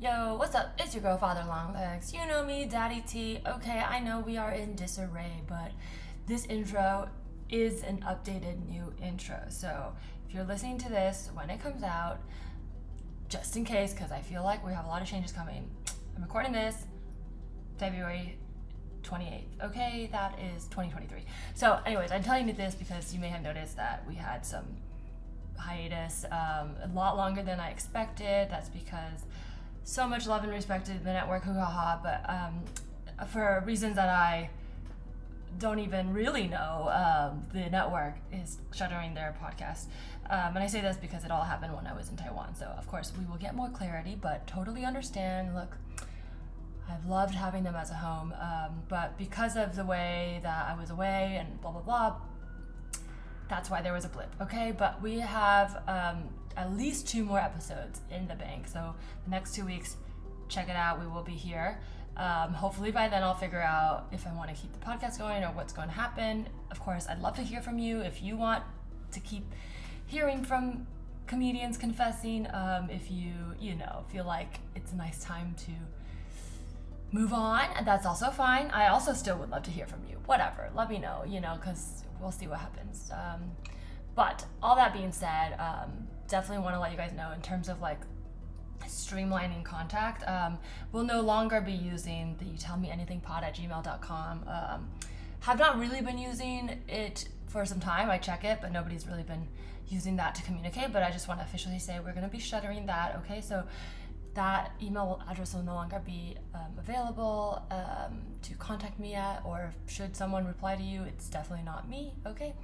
Yo, what's up? It's your girl, Father Longlegs. You know me, Daddy T. Okay, I know we are in disarray, but this intro is an updated new intro. So if you're listening to this when it comes out, just in case, because I feel like we have a lot of changes coming, I'm recording this February 28th. Okay, that is 2023. So, anyways, I'm telling you this because you may have noticed that we had some hiatus um, a lot longer than I expected. That's because so much love and respect to the network, hoo ha ha, but um, for reasons that I don't even really know, um, the network is shuttering their podcast. Um, and I say this because it all happened when I was in Taiwan. So, of course, we will get more clarity, but totally understand. Look, I've loved having them as a home, um, but because of the way that I was away and blah, blah, blah, that's why there was a blip, okay? But we have um, at least two more episodes in the bank. So the next two weeks, check it out. We will be here. Um, hopefully by then I'll figure out if I want to keep the podcast going or what's going to happen. Of course, I'd love to hear from you if you want to keep hearing from comedians confessing. Um, if you you know feel like it's a nice time to move on, that's also fine. I also still would love to hear from you. Whatever, let me know. You know, because we'll see what happens. Um, but all that being said, um, definitely want to let you guys know in terms of like streamlining contact. Um, we'll no longer be using the tell me anything pod at gmail.com. Um, have not really been using it for some time. I check it, but nobody's really been using that to communicate. But I just want to officially say we're going to be shuttering that. Okay, so that email address will no longer be um, available um, to contact me at, or should someone reply to you, it's definitely not me. Okay.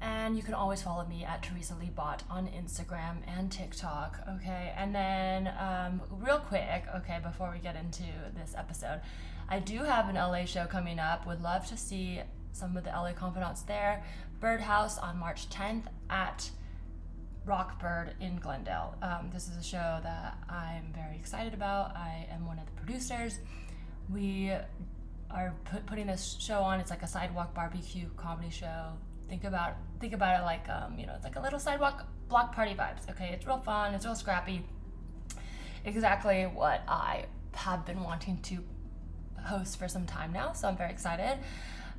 And you can always follow me at Teresa Lee Bot on Instagram and TikTok. Okay. And then, um, real quick, okay, before we get into this episode, I do have an LA show coming up. Would love to see some of the LA confidants there. Birdhouse on March 10th at Rockbird in Glendale. Um, this is a show that I'm very excited about. I am one of the producers. We are put, putting this show on. It's like a sidewalk barbecue comedy show think about think about it like um, you know it's like a little sidewalk block party vibes okay? It's real fun it's real scrappy. Exactly what i have been wanting to host for some time now so i'm very excited.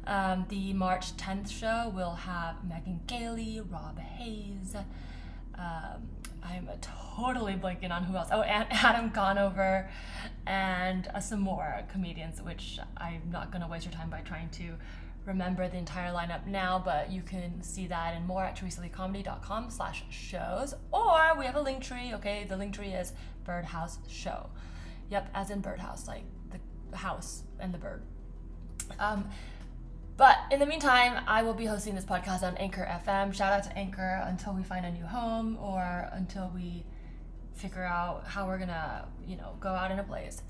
Um, the march 10th show will have megan gailey rob hayes um, i'm totally blanking on who else. Oh and adam conover and uh, some more comedians which i'm not going to waste your time by trying to remember the entire lineup now, but you can see that and more at teresaleecomedy.com slash shows. Or we have a link tree, okay? The link tree is Birdhouse Show. Yep, as in birdhouse, like the house and the bird. Um, but in the meantime, I will be hosting this podcast on Anchor FM. Shout out to Anchor until we find a new home or until we figure out how we're gonna, you know, go out in a blaze.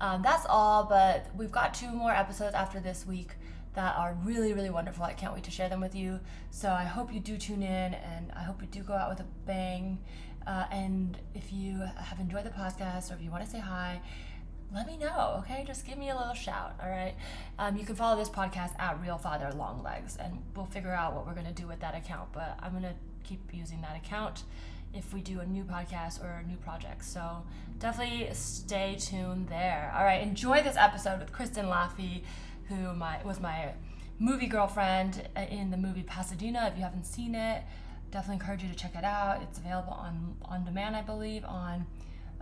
Um, that's all, but we've got two more episodes after this week that are really, really wonderful. I can't wait to share them with you. So I hope you do tune in and I hope you do go out with a bang. Uh, and if you have enjoyed the podcast or if you want to say hi, let me know, okay? Just give me a little shout, all right? Um, you can follow this podcast at Real Father Longlegs, and we'll figure out what we're going to do with that account. But I'm going to keep using that account if we do a new podcast or a new project. So definitely stay tuned there. All right, enjoy this episode with Kristen Laffey who my was my movie girlfriend in the movie Pasadena. If you haven't seen it, definitely encourage you to check it out. It's available on on demand, I believe, on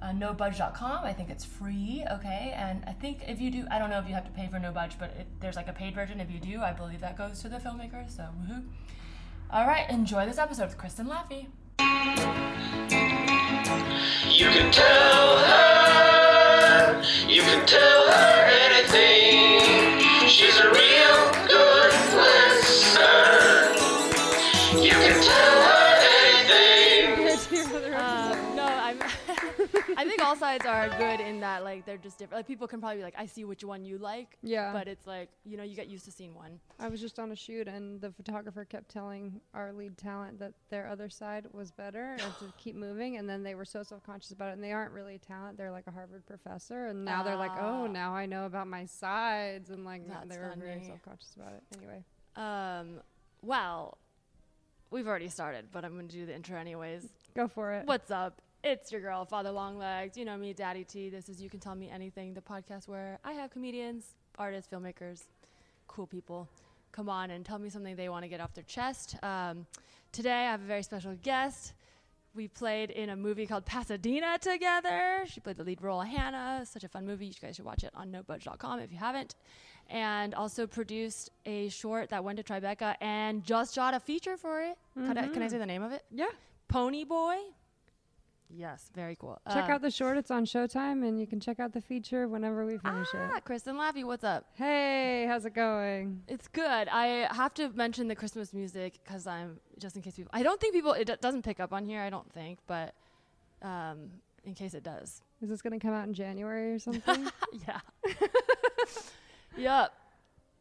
uh, nobudge.com. I think it's free, okay? And I think if you do, I don't know if you have to pay for No Budge, but it, there's like a paid version. If you do, I believe that goes to the filmmakers. So, woohoo! All right, enjoy this episode with Kristen Laffey. You can tell her, you can tell her anything. She's a real good listener. You can tell her anything. Um, no, I'm. I think all sides are good in that like they're just different. Like people can probably be like, I see which one you like. Yeah. But it's like you know you get used to seeing one. I was just on a shoot, and the photographer kept telling our lead talent that their other side was better and to keep moving. And then they were so self conscious about it. And they aren't really a talent; they're like a Harvard professor. And now they're like, Ah. "Oh, now I know about my sides." And like That's they were very self conscious about it. Anyway, Um, well, we've already started, but I'm gonna do the intro anyways. go for it. What's up? It's your girl, Father Longlegs. You know me, Daddy T. This is You Can Tell Me Anything, the podcast where I have comedians, artists, filmmakers, cool people come on and tell me something they want to get off their chest. Um, today, I have a very special guest. We played in a movie called Pasadena together. She played the lead role, Hannah. Such a fun movie. You guys should watch it on nobudge.com if you haven't. And also produced a short that went to Tribeca and just shot a feature for it. Can, I, can I say the name of it? Yeah. Ponyboi. Yes, very cool. Check Um, out the short. It's on Showtime, and you can check out the feature whenever we finish ah, it. Kristen Laffey, what's up? Hey, how's it going? It's good. I have to mention the Christmas music because I'm just in case people. I don't think people. It do- doesn't pick up on here. I don't think, but um, in case it does, Is this going to come out in January or something? yeah. yep.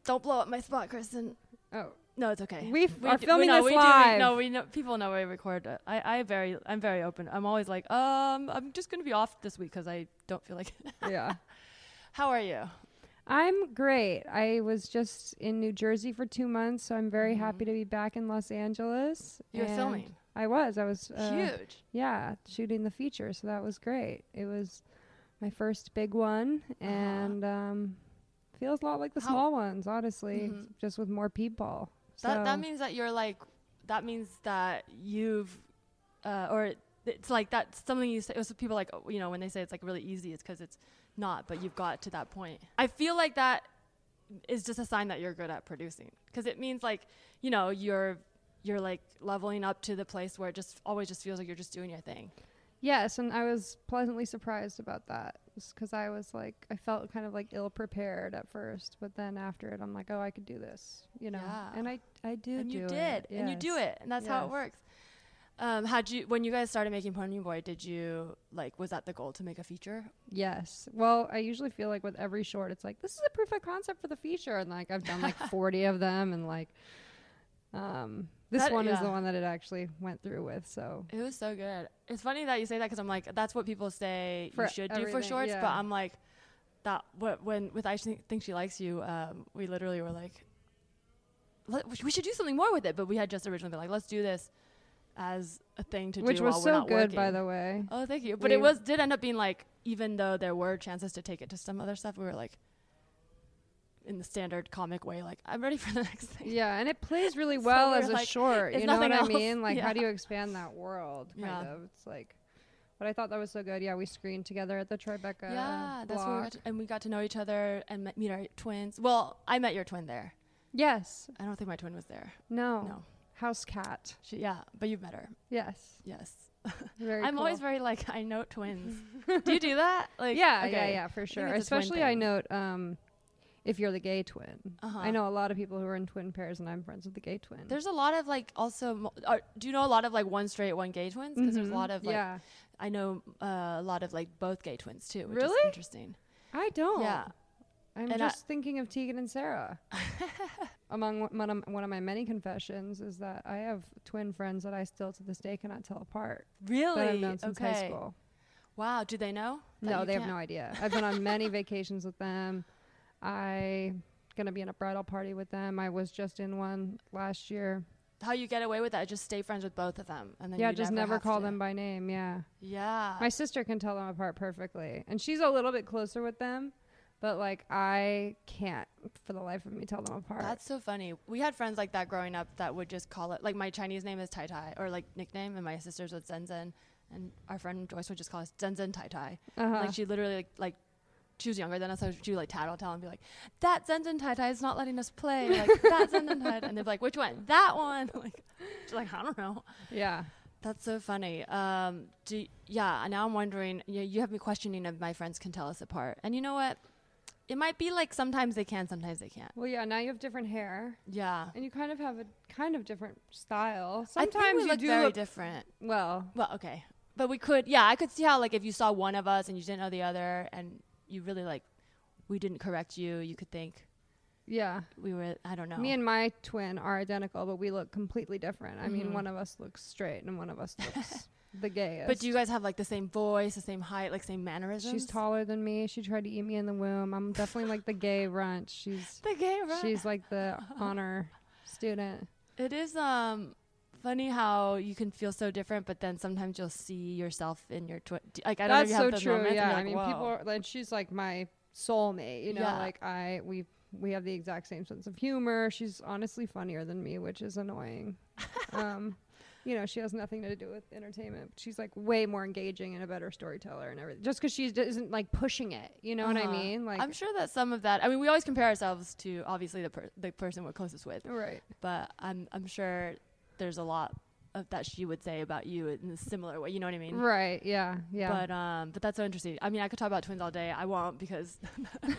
Don't blow up my spot, Kristen. oh, No, it's okay. We f- are do- filming no, this we do- we- live. no, we know people know we record. it. I, I very, I'm very open. I'm always like, um, I'm just gonna be off this week because I don't feel like. it. yeah. How are you? I'm great. I was just in New Jersey for two months, so I'm very Mhm. happy to be back in Los Angeles. You were and filming. I was. I was. Uh, Huge. Yeah, shooting the feature, so that was great. It was my first big one, Uh-huh. and um, feels a lot like the How- small ones, honestly, Mhm. just with more people. That so that means that you're like that means that you've uh, or it's like that's something you say. It was people like you know when they say it's like really easy, it's because it's not. But you've got to that point. I feel like that is just a sign that you're good at producing because it means like you know you're you're like leveling up to the place where it just always just feels like you're just doing your thing. Yes, and I was pleasantly surprised about that because I was like, I felt kind of like ill prepared at first, but then after it, I'm like, oh, I could do this, you know. Yeah. And I, I do. and you do did, it. and you do it, and that's how it works. Um, had you when you guys started making Ponyboi? Did you like was that the goal to make a feature? Yes. Well, I usually feel like with every short, it's like this is a proof of concept for the feature, and like I've done like 40 of them, and like, um, this That- one is the one that it actually went through with. So It was so good. It's funny that you say that because I'm like, that's what people say For you should do for shorts. But. I'm like, that what when with I Think she likes you, um, we literally were like, we should do something more with it. But we had just originally been like, let's do this as a thing to which do was while so we're not good, by the way. Oh, thank you. But We- it was did end up being like, even though there were chances to take it to some other stuff, we were like, in the standard comic way, like I'm ready for the next thing. Yeah, and it plays really well we're as a like, short. You know what nothing I mean? Like, Yeah. how do you expand that world? Kind Yeah. of. It's like, but I thought that was so good. Yeah, we screened together at the Tribeca. yeah, that's where we got to, and we got to know each other and met, meet our twins. Well, I met your twin there. Yes. I don't think my twin was there. No. No. House cat. She, yeah, but you've met her. Yes. Yes. Very. I'm always very like I note twins. do you do that? Like yeah, yeah, okay. yeah, for sure. it's a twin Especially, I note um, if you're the gay twin. Uh-huh. I know a lot of people who are in twin pairs, and I'm friends with the gay twin. There's a lot of like also. Uh, do you know a lot of like one straight, one gay twins? Because there's a Mhm. lot of like yeah. I know uh, a lot of like both gay twins too. Which Really? Is interesting. I don't. Yeah. I'm And I- just thinking of Tegan and Sara. Among one of, one of my many confessions is that I have twin friends that I still to this day cannot tell apart. Really? That I've known since okay. high school. Wow. Do they know? No, they have can't? no idea. I've been on many vacations with them. I gonna be in a bridal party with them. I was just in one last year. How you get away with that? Just stay friends with both of them, and then yeah, you just never have call to- them by name. Yeah. Yeah. My sister can tell them apart perfectly, and she's a little bit closer with them, but like I can't for the life of me tell them apart. That's so funny. We had friends like that growing up that would just call it like my Chinese name is Tai Tai or like nickname, and my sister's was Zen Zen, and our friend Joyce would just call us Zen Zen Tai Tai. uh-huh. Like she literally like, like she was younger than us, so she would like tattle tell and be like, "That Zen Zen Tai Tai is not letting us play." Like that Zen Zen Tai, Tai." and they'd be like, "Which one? That one?" Like she's like, "I don't know." yeah. That's so funny. Um, do yeah. Now I'm wondering. You, you have me questioning if my friends can tell us apart, and you know what? It might be like sometimes they can, sometimes they can't. Well, yeah. Now you have different hair, Yeah. and you kind of have a kind of different style. Sometimes we you look do very look different. well. Well, okay, but we could. Yeah, I could see how like if you saw one of us and you didn't know the other, and you really like, we didn't correct you. You could think Yeah. we were. I don't know. Me and my twin are identical, but we look completely different. I mean, Mhm. one of us looks straight, and one of us looks the gayest. but do you guys have like the same voice, the same height, like same mannerisms? She's taller than me. She tried to eat me in the womb. I'm definitely like the gay runt. She's The gay, right? she's like the honor student. It is um funny how you can feel so different, but then sometimes you'll see yourself in your twin. Like I don't That's know if you so have those true. moments Yeah, you're I mean, "Whoa." people are like, she's like my soulmate. You know, Yeah. like I we we have the exact same sense of humor. She's honestly funnier than me, which is annoying. um, you know, she has nothing to do with entertainment. She's like way more engaging and a better storyteller and everything. Just because she isn't like pushing it. You know what I Uh-huh. mean? Like, I'm sure that some of that. I mean, we always compare ourselves to obviously the per- the person we're closest with, right. but I'm I'm sure there's a lot of that she would say about you in a similar way. You know what I mean? Right. Yeah. Yeah. But um, but that's so interesting. I mean, I could talk about twins all day. I won't because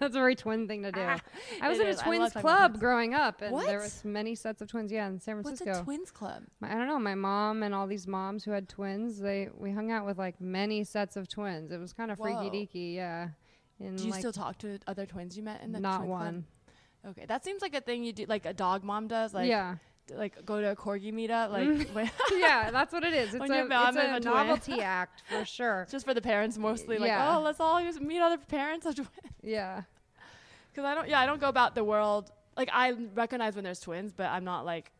That's a very twin thing to do. I was in a is. Twins love talking about club twins. growing up, and there was many sets of twins. Yeah, in San Francisco. what's a twins club? My, I don't know. My mom and all these moms who had twins, they we hung out with like many sets of twins. It was kind of freaky deaky, yeah. And Do you like, still talk to other twins you met in the not twin club? one. Okay, that seems like a thing you do, like a dog mom does, like yeah, like go to a corgi meetup, like mm. when- yeah, that's what it is. It's When a, it's a a twin. novelty act for sure. just for the parents mostly. Like, Yeah. oh, let's all just meet other parents of twins. Yeah, Because I don't, yeah, I don't go about the world like I recognize when there's twins, but I'm not like,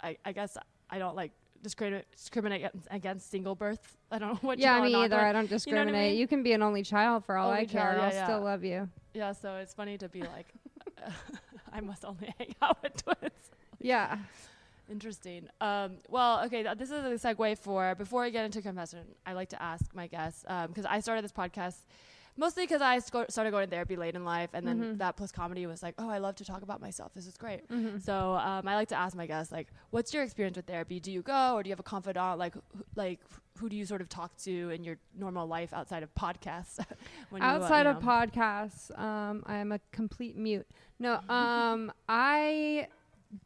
I, I guess I don't like discriminate discriminate against, single birth. I don't know what. yeah, you me either. I don't discriminate. mean? You can be an only child for all I care. yeah, I'll yeah. still love you. Yeah, so it's funny to be like, I must only hang out with twins. Yeah, Interesting. Um, well, okay, th- this is a segue for before I get into confession. I like to ask my guests because I started this podcast mostly because I sco- started going to therapy late in life, and then Mhm. that plus comedy was like, oh, I love to talk about myself. This is great. Mhm. So um, I like to ask my guests like, what's your experience with therapy? Do you go, or do you have a confidant? Like, wh- like who do you sort of talk to in your normal life outside of podcasts? when you, uh, outside you of know- podcasts um i am a complete mute no um i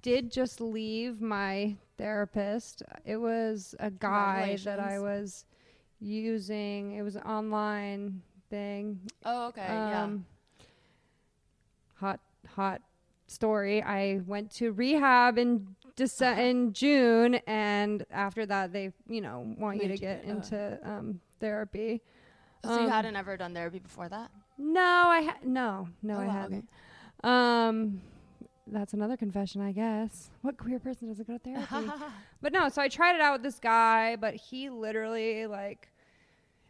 did just leave my therapist. It was a guy that i was using. It was an online thing. Oh, okay, yeah. um hot hot story. I went to rehab in Dece- in june and after that they you know want you Made to you get get, into um therapy. So you um, hadn't ever done therapy before that? no, I ha- no, no, Oh, I wow, hadn't. Um, that's another confession, I guess. What queer person doesn't go to therapy? but no, so I tried it out with this guy, but he literally like,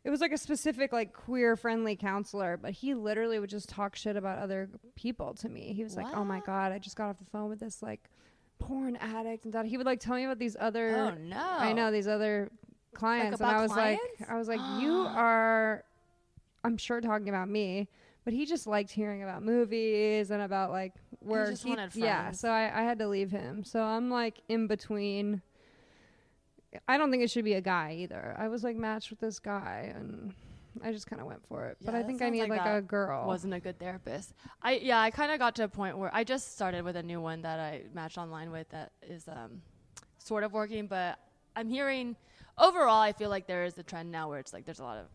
it was like a specific like queer friendly counselor, but he literally would just talk shit about other people to me. He was like, "Oh my god, I just got off the phone with this like porn addict," and that he would like tell me about these other oh no! I know these other clients, and about I was clients? like, I was like, you are, I'm sure talking about me, but he just liked hearing about movies and about like where just wanted yeah. So I, I had to leave him. So I'm like in between. I don't think it should be a guy either. I was like matched with this guy, and I just kind of went for it. but I think I need like like, a girl. wasn't a good therapist. I yeah, I kind of got to a point where I just started with a new one that I matched online with that is um sort of working, but I'm hearing overall I feel like there is a trend now where it's like there's a lot of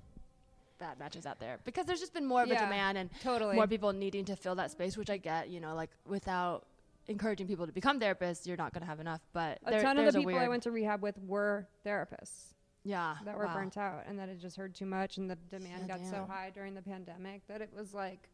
bad matches out there because there's just been more of a demand and totally. more people needing to fill that space, which I get, you know, like without encouraging people to become therapists, you're not going to have enough, but a there- ton of the people I went to rehab with were therapists. yeah, that were wow. burnt out and that had just heard too much and the demand got so high during the pandemic that it was like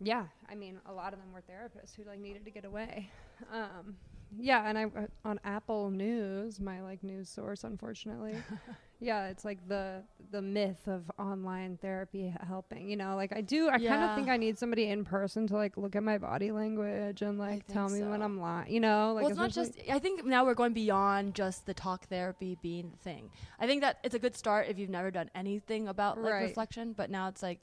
yeah i mean a lot of them were therapists who like needed to get away um yeah and i uh, on apple news my like news source unfortunately yeah it's like the the myth of online therapy helping you know like i do i kind of Yeah. think i need somebody in person to like look at my body language and like tell me when so. i'm lying you know like well, it's not especially- just. I think now we're going beyond just the talk therapy being the thing. I think that it's a good start if you've never done anything about like Right. reflection. But now it's like,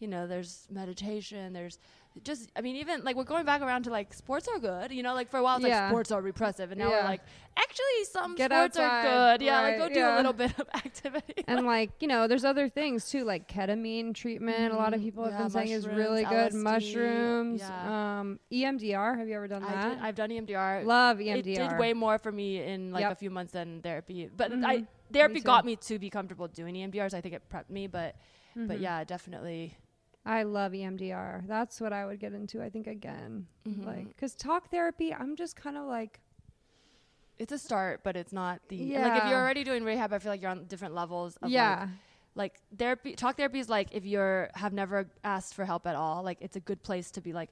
you know, there's meditation. There's just. I mean, even like we're going back around to like sports are good. You know, like for a while it's Yeah. like sports are repressive, and now we're like actually some Get sports outside, are good. Yeah, like go right, do a little bit of activity. and like you know there's other things too like ketamine treatment a lot of Mhm. people have been saying is really good LSD, mushrooms yeah. um emdr have you ever done I that did, I've done EMDR. love emdr It did way more for me in like Yep. a few months than therapy. But Mhm. I therapy Me got me to be comfortable doing EMDRs. I think it prepped me, but but Mhm. yeah, definitely. I love emdr that's what i would get into i think again Mhm. like because talk therapy i'm just kind of like It's a start, but it's not the like if you're already doing rehab. I feel like you're on different levels. Of yeah Like, like therapy, talk therapy is like if you're have never asked for help at all. Like it's a good place to be like,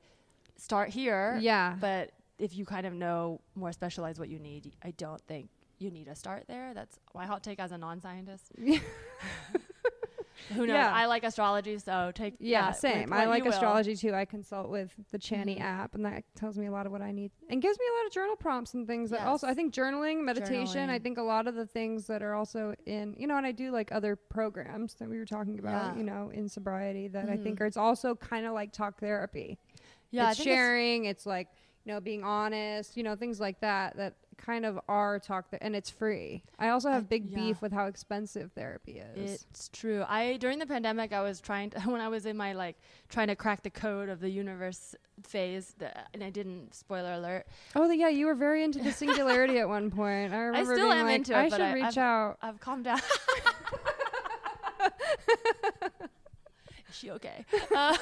start here. yeah But if you kind of know more specialized what you need, I don't think you need to start there. That's my hot take as a non-scientist. Who knows? Yeah. I like astrology, so take Yeah, same. I like astrology too. I consult with the Chani Mhm. app, and that tells me a lot of what I need, and gives me a lot of journal prompts and things. That also, I think journaling, meditation. I think a lot of the things that are also in, you know, and I do like other programs that we were talking about, Yeah. you know, in sobriety. That I think Mhm. are it's also kind of like talk therapy. Yeah, it's think it's- sharing. It's, like you know being honest. You know things like that that kind of are talk th- and it's free. I also have I- big yeah. beef with how expensive therapy is. It's true. I during the pandemic, I was trying to when I was in my like trying to crack the code of the universe phase, the, and I didn't. Spoiler alert. Oh, yeah, you were very into the singularity at one point. I remember still being am like, into it, I should I- reach I've- out. I've calmed down. she okay? Uh,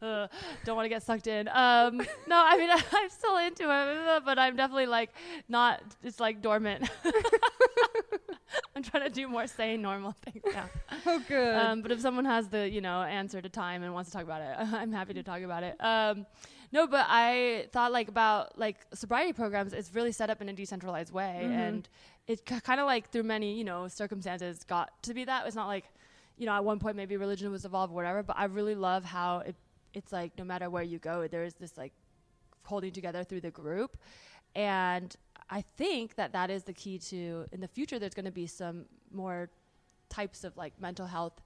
uh, don't want to get sucked in. Um, no, I mean I'm still into it, but I'm definitely like not. It's like dormant. I'm trying to do more sane, normal things now. Oh, good. Um, but if someone has the you know answer to time and wants to talk about it, I'm happy to talk about it. Um, no, but I thought like about like sobriety programs. It's really set up in a decentralized way, Mhm. and it k- kind of like through many you know circumstances got to be that. It's not like you know at one point maybe religion was evolved or whatever. But I really love how it it's like no matter where you go, there is this like holding together through the group, and I think that that is the key to in the future. There's going to be some more types of like mental health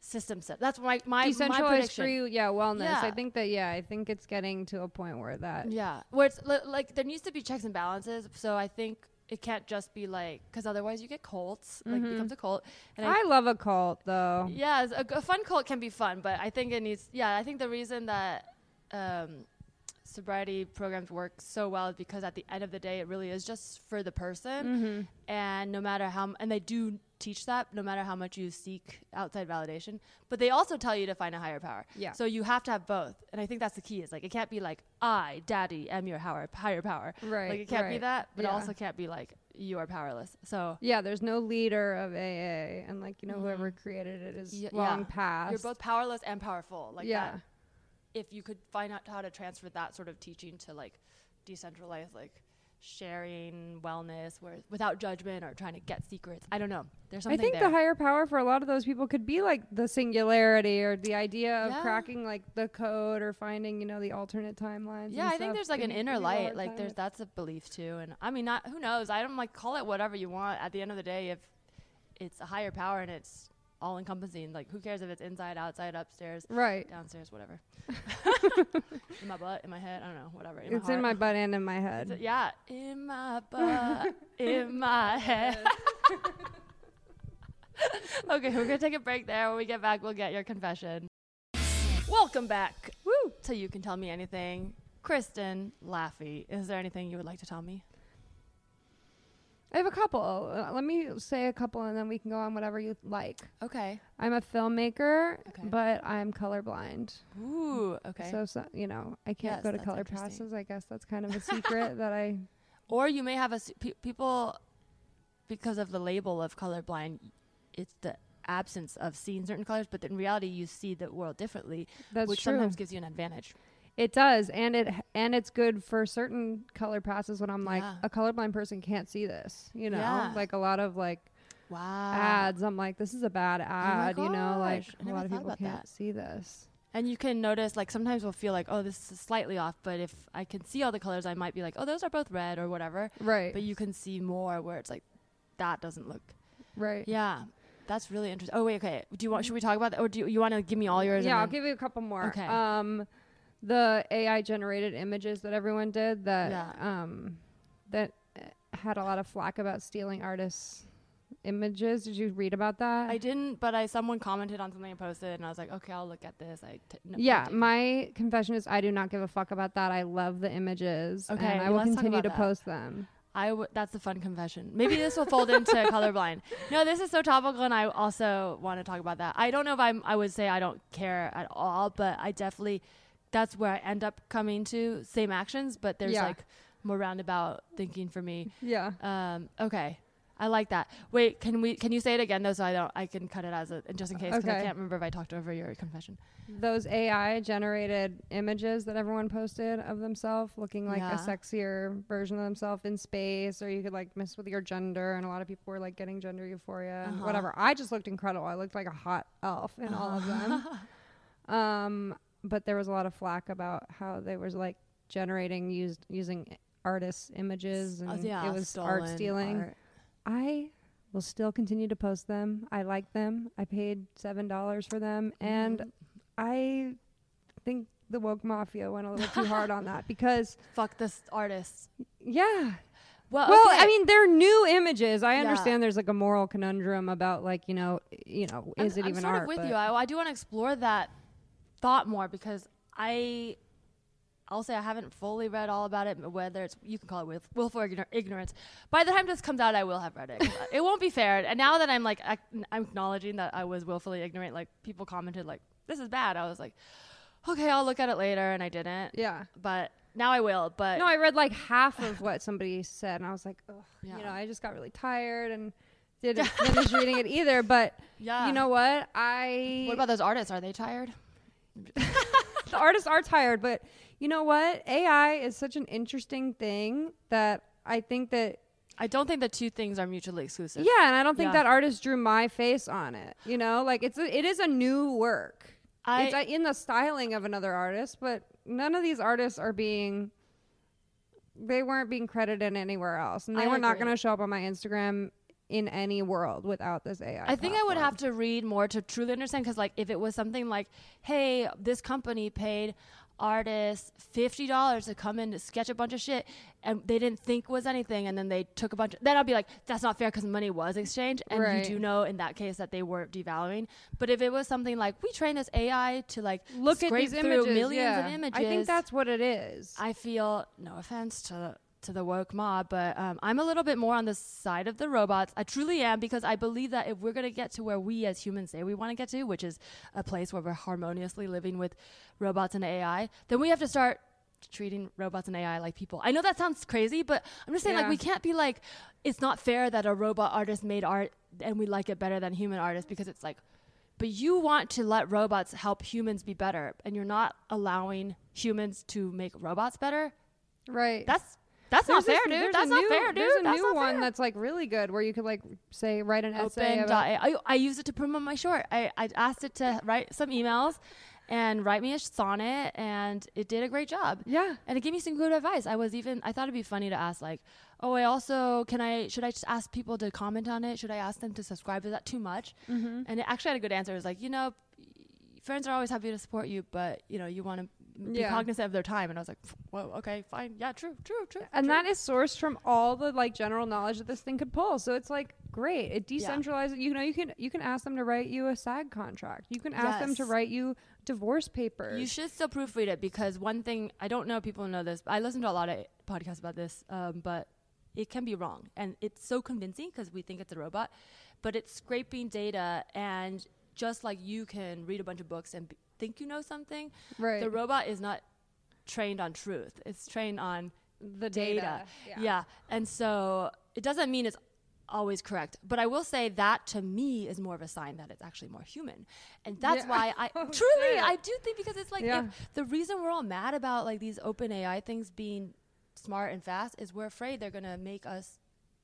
systems. That, that's my my my Decentralized prediction. free, yeah, wellness. Yeah. I think that, yeah, I think it's getting to a point where that. Yeah, where it's li- like there needs to be checks and balances. So I think it can't just be like because otherwise you get cults. Like it Mhm. becomes a cult. And I love a cult, though. Yeah, a, a fun cult can be fun, but I think it needs. Yeah, I think the reason that um, sobriety programs work so well is because at the end of the day, it really is just for the person, Mm-hmm. and no matter how, m- and they do teach that, no matter how much you seek outside validation, but they also tell you to find a higher power. Yeah. So you have to have both, and I think that's the key. Is like it can't be like I, Daddy, am your higher higher power. Right. Like it can't be that, but it Yeah. also can't be like you are powerless. So Yeah, there's no leader of AA, and like you know, whoever Mhm. created it is long yeah. past. you're both powerless and powerful. Like yeah, that. If you could find out how to transfer that sort of teaching to like decentralized, like sharing wellness, where without judgment or trying to get secrets. I don't know. There's something I think there. the higher power for a lot of those people could be like the singularity or the idea of Yeah. cracking like the code or finding you know the alternate timelines. yeah, I think there's like can an inner light. Like there's that's a belief too. And I mean, not who knows. I don't like call it whatever you want. At the end of the day, if it's a higher power and it's all encompassing, like who cares if it's inside, outside, upstairs, right. downstairs, whatever. in my butt, in my head, I don't know, whatever. In It's my in my butt and in my head. a- yeah, in my butt, in my head. okay, we're gonna take a break there. When we get back, we'll get your confession. Welcome back. Woo! So you can tell me anything. Kristen Laffey, is there anything you would like to tell me? I have a couple. Uh, let me say a couple, and then we can go on whatever you like. Okay. I'm a filmmaker, Okay. but I'm colorblind. Ooh. Okay. So, so you know, I can't Yes, go to that's color interesting. passes. I guess that's kind of a secret that I. or you may have a s- pe- people because of the label of colorblind. It's the absence of seeing certain colors, but in reality, you see the world differently, That's which true. sometimes gives you an advantage. It does, and it and it's good for certain color passes when I'm like Yeah. a colorblind person can't see this. You know, Yeah. like a lot of like Wow. ads. I'm like, this is a bad ad. you know, like a lot of people can't that. see this. And you can notice, like, sometimes we'll feel like, oh, this is slightly off, but if I can see all the colors, I might be like, oh, those are both red or whatever. Right. But you can see more where it's like, that doesn't look. right. Yeah. That's really interesting. Oh, wait, okay. Do you want, should we talk about that? Or do you, you want to give me all yours? Yeah, I'll give you a couple more. Okay. Um, the AI generated images that everyone did that Yeah. um that had a lot of flack about stealing artists' images. Did you read about that? I didn't, but I someone commented on something I posted, and I was like, okay, I'll look at this. I t- no, yeah, I my confession is I do not give a fuck about that. I love the images. Okay, and I will continue to that. post them. I w- that's a fun confession. Maybe this will fold into colorblind. No, this is so topical, and I also want to talk about that. I don't know if I'm. I would say I don't care at all, but I definitely. That's where I end up coming to same actions, but there's Yeah. like more roundabout thinking for me. Yeah. Um, okay, I like that. Wait, can we? Can you say it again though, so I don't? I can cut it as a just in case. 'cause I can't remember if I talked over your confession. Those AI generated images that everyone posted of themselves looking like Yeah. a sexier version of themselves in space, or you could like mess with your gender, and a lot of people were like getting gender euphoria and Uh-huh. whatever. I just looked incredible. I looked like a hot elf in all of them. Um, but there was a lot of flack about how they was like generating used using artists' images and Uh, yeah, it was art stealing. art. I will still continue to post them. I like them. I paid seven dollars for them, and Mhm. I think the woke mafia went a little too hard on that because, fuck this artist. yeah. Well, Well, okay. I mean, they're new images. I Yeah. understand there's like a moral conundrum about like you know, you know, is I'm, it I'm even sort art? of with you. I, I do want to explore that thought more because I, I'll say I haven't fully read all about it. Whether it's you can call it willf- willful ignor- ignorance. By the time this comes out, I will have read it. it won't be fair. And now that I'm like ac- I'm acknowledging that I was willfully ignorant, like people commented like this is bad. I was like, okay, I'll look at it later, and I didn't. yeah. But now I will. But No, I read like half of what somebody said, and I was like, Yeah. you know, I just got really tired and didn't finish reading it either. But yeah, you know what? I What about those artists? Are they tired? the artists are tired, but you know what? AI is such an interesting thing that I think that I don't think the two things are mutually exclusive. yeah, and I don't think Yeah. that artist drew my face on it. You know, like it's a, it is a new work. I, it's uh, in the styling of another artist, but none of these artists are being they weren't being credited anywhere else, and they I were not going to show up on my Instagram in any world without this AI. I think I would have to read more to truly understand because, like, if it was something like, "Hey, this company paid artists fifty dollars to come in to sketch a bunch of shit," and they didn't think was anything, and then they took a bunch, of, then I'd be like, "That's not fair" because money was exchanged, and Right. you do know in that case that they weren't devaluing. But if it was something like, "We train this AI to like look at these images. millions yeah. of images," I think that's what it is. I feel no offense to to the woke mob, but um, I'm a little bit more on the side of the robots. I truly am because I believe that if we're gonna get to where we as humans say we want to get to, which is a place where we're harmoniously living with robots and AI, then we have to start treating robots and AI like people. I know that sounds crazy, but I'm just saying like we can't be like it's not fair that a robot artist made art and we like it better than human artists because it's like but you want to let robots help humans be better and you're not allowing humans to make robots better right. that's that's not fair, this- dude. there's That's not new, fair, dude. There's a that's new one fair. that's like really good where you could like say write an essay about I, I use it to promote my short. I, I asked it to write some emails and write me a sonnet, and it did a great job. yeah. And it gave me some good advice. I was even I thought it'd be funny to ask like, oh, I also can I should I just ask people to comment on it? Should I ask them to subscribe? Is that too much? Mm-hmm. And it actually had a good answer. It was like, you know, friends are always happy to support you, but you know, you want to be Yeah. cognizant of their time. And I was like, whoa, okay, fine, yeah, true, true, true. and true. that is sourced from all the like general knowledge that this thing could pull so it's like great it Yeah. decentralizes you know you can you can ask them to write you a sag contract you can ask them to write you divorce papers You should still proofread it because one thing I don't know if people know this. But I listen to a lot of podcasts about this, um, but it can be wrong, and it's so convincing because we think it's a robot, but it's scraping data, and just like you can read a bunch of books and think you know something, right the robot is not trained on truth. It's trained on the data. data, yeah. And so it doesn't mean it's always correct. But I will say that to me is more of a sign that it's actually more human. And that's Yeah. why I Oh, truly shit. I do think because it's like Yeah. if the reason we're all mad about like these open AI things being smart and fast is we're afraid they're gonna make us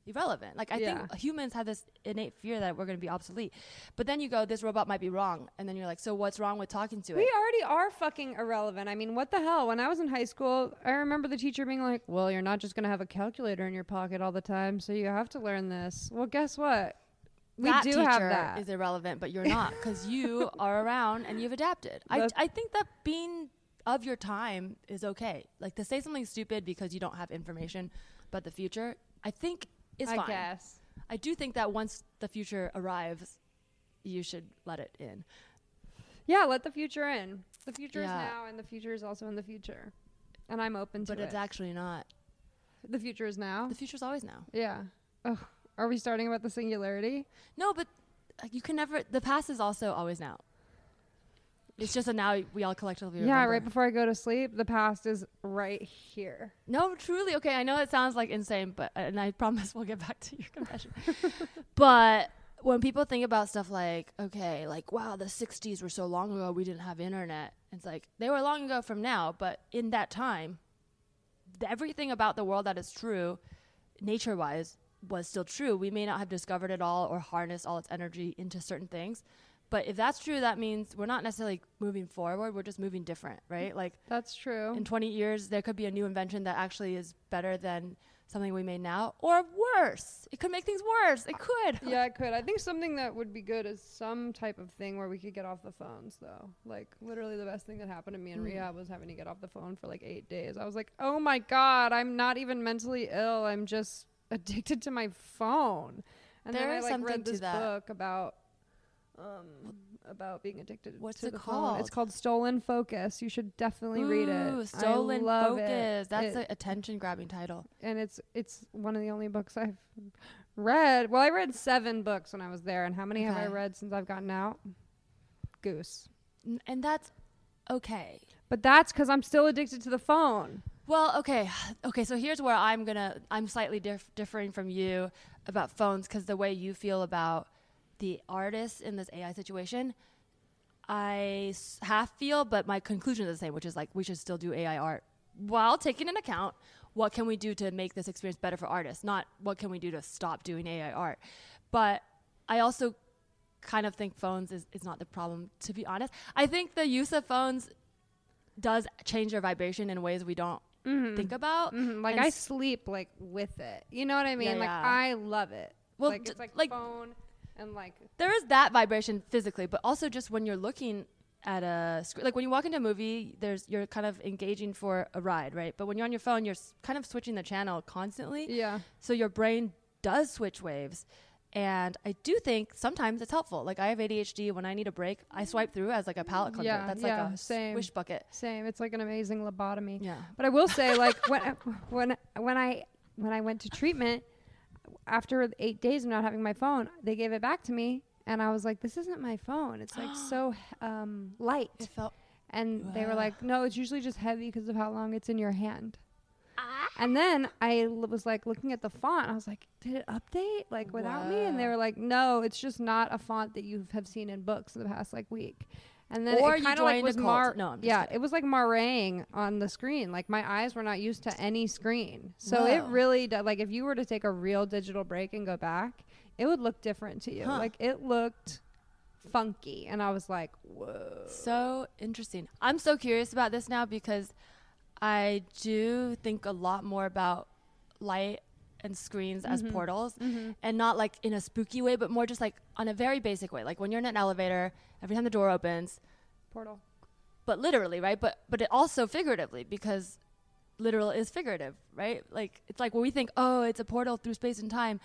irrelevant. Like I Yeah. think humans have this innate fear that we're gonna be obsolete. But then you go, this robot might be wrong, and then you're like, so what's wrong with talking to it? we already are fucking irrelevant. I mean, what the hell? When I was in high school, I remember the teacher being like, "Well, you're not just going to have a calculator in your pocket all the time, so you have to learn this." Well, guess what? We that do teacher have that. is irrelevant, but you're not because you are around and you've adapted. I, I think that being of your time is okay. Like to say something stupid because you don't have information about the future, I think is I fine. guess. I do think that once the future arrives, you should let it in. Yeah, let the future in. The future Yeah. is now, and the future is also in the future. And I'm open to But it. it's actually not. the future is now. The future is always now. yeah. Ugh. Are we starting about the singularity? No, but uh, you can never. The past is also always now. It's just that now we all collectively Yeah, remember. right before I go to sleep, the past is right here. No, truly. Okay, I know it sounds like insane, but uh, and I promise we'll get back to your confession. but when people think about stuff like, okay, like wow, the '60s were so long ago, we didn't have internet. It's like they were long ago from now, but in that time, th- everything about the world that is true, nature-wise, was still true. We may not have discovered it all or harnessed all its energy into certain things. But if that's true, that means we're not necessarily moving forward. We're just moving different, right? Like That's true. in 20 years there could be a new invention that actually is better than something we made now or worse it could make things worse it could yeah, it could. I think something that would be good is some type of thing where we could get off the phones, though. Like, literally, the best thing that happened to me in Mm. rehab was having to get off the phone for like eight days. I was like, oh my God, I'm not even mentally ill. I'm just addicted to my phone. And There then I like read this book about. Um, about being addicted What's to it the phone. It's called? It's called Stolen Focus. You should definitely read it. Ooh, stolen love focus it. that's an attention grabbing title and it's it's one of the only books I've read. Well, I read seven books when I was there, and how many have I read since I've gotten out? Goose. N- and that's okay But that's because I'm still addicted to the phone. well okay okay so here's where i'm gonna i'm slightly diff- differing from you about phones because the way you feel about the artists in this ai situation I s- half feel, but my conclusion is the same, which is like we should still do AI art while taking into account what can we do to make this experience better for artists, not what can we do to stop doing AI art. But I also kind of think phones is, is not the problem, to be honest. I think the use of phones does change their vibration in ways we don't think about. Mhm, Like And I sleep like with it. You know what I mean? Yeah, like yeah. I love it. Well, like d- it's like, like- phone and like there is that vibration physically, but also just when you're looking at a screen, like when you walk into a movie, there's you're kind of engaging for a ride, right? But when you're on your phone, you're s- kind of switching the channel constantly, yeah. so your brain does switch waves. And I do think sometimes it's helpful. Like I have ADHD. When I need a break, I swipe through as like a palate cleanser. Yeah, That's yeah, like a same. swish bucket. Same. It's like an amazing lobotomy. Yeah. But I will say, like when when when I when I went to treatment after eight days of not having my phone, they gave it back to me, and I was like, "This isn't my phone. It's like so um, light." It felt And they were like, "No, it's usually just heavy because of how long it's in your hand." Ah. And then I l- was like looking at the font. I was like, "Did it update like without me?" And they were like, "No, it's just not a font that you have seen in books in the past like week." And then Or it kind of like was mar- No, yeah, kidding. it was like marang on the screen. Like my eyes were not used to any screen, so it really do- like if you were to take a real digital break and go back, it would look different to you. Huh. Like it looked funky, and I was like, "Whoa." So interesting. I'm so curious about this now because I do think a lot more about light and screens as mm-hmm. portals mm-hmm. and not like in a spooky way, but more just like on a very basic way. Like when you're in an elevator, every time the door opens, Portal. but literally, right? But but it also figuratively because literal is figurative, right? Like it's like when we think, oh, it's a portal through space and time,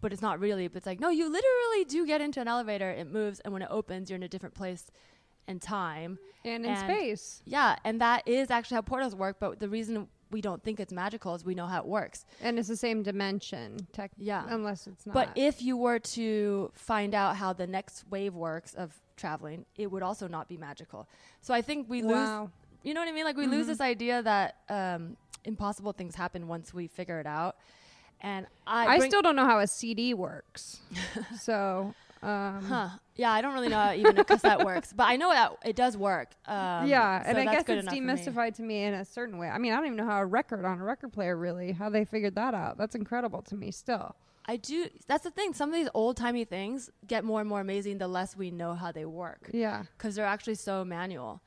but it's not really. But it's like, no, you literally do get into an elevator, it moves, and when it opens, you're in a different place and time. And in And- space, Yeah, and that is actually how portals work. But the reason we don't think it's magical as we know how it works. and it's the same dimension. Tech. Yeah. Unless it's not. But if you were to find out how the next wave works of traveling, it would also not be magical. So I think we lose. You know what I mean? Like we lose this idea that um, impossible things happen once we figure it out. And I, I still don't know how a CD works. so, um, Huh. Yeah, I don't really know how even a cassette works, but I know that it does work. Um, yeah, so and I guess it's for me. demystified to me in a certain way. I mean, I don't even know how a record on a record player really how they figured that out. That's incredible to me still. I do. That's the thing. Some of these old timey things get more and more amazing the less we know how they work Yeah. because they're actually so manual.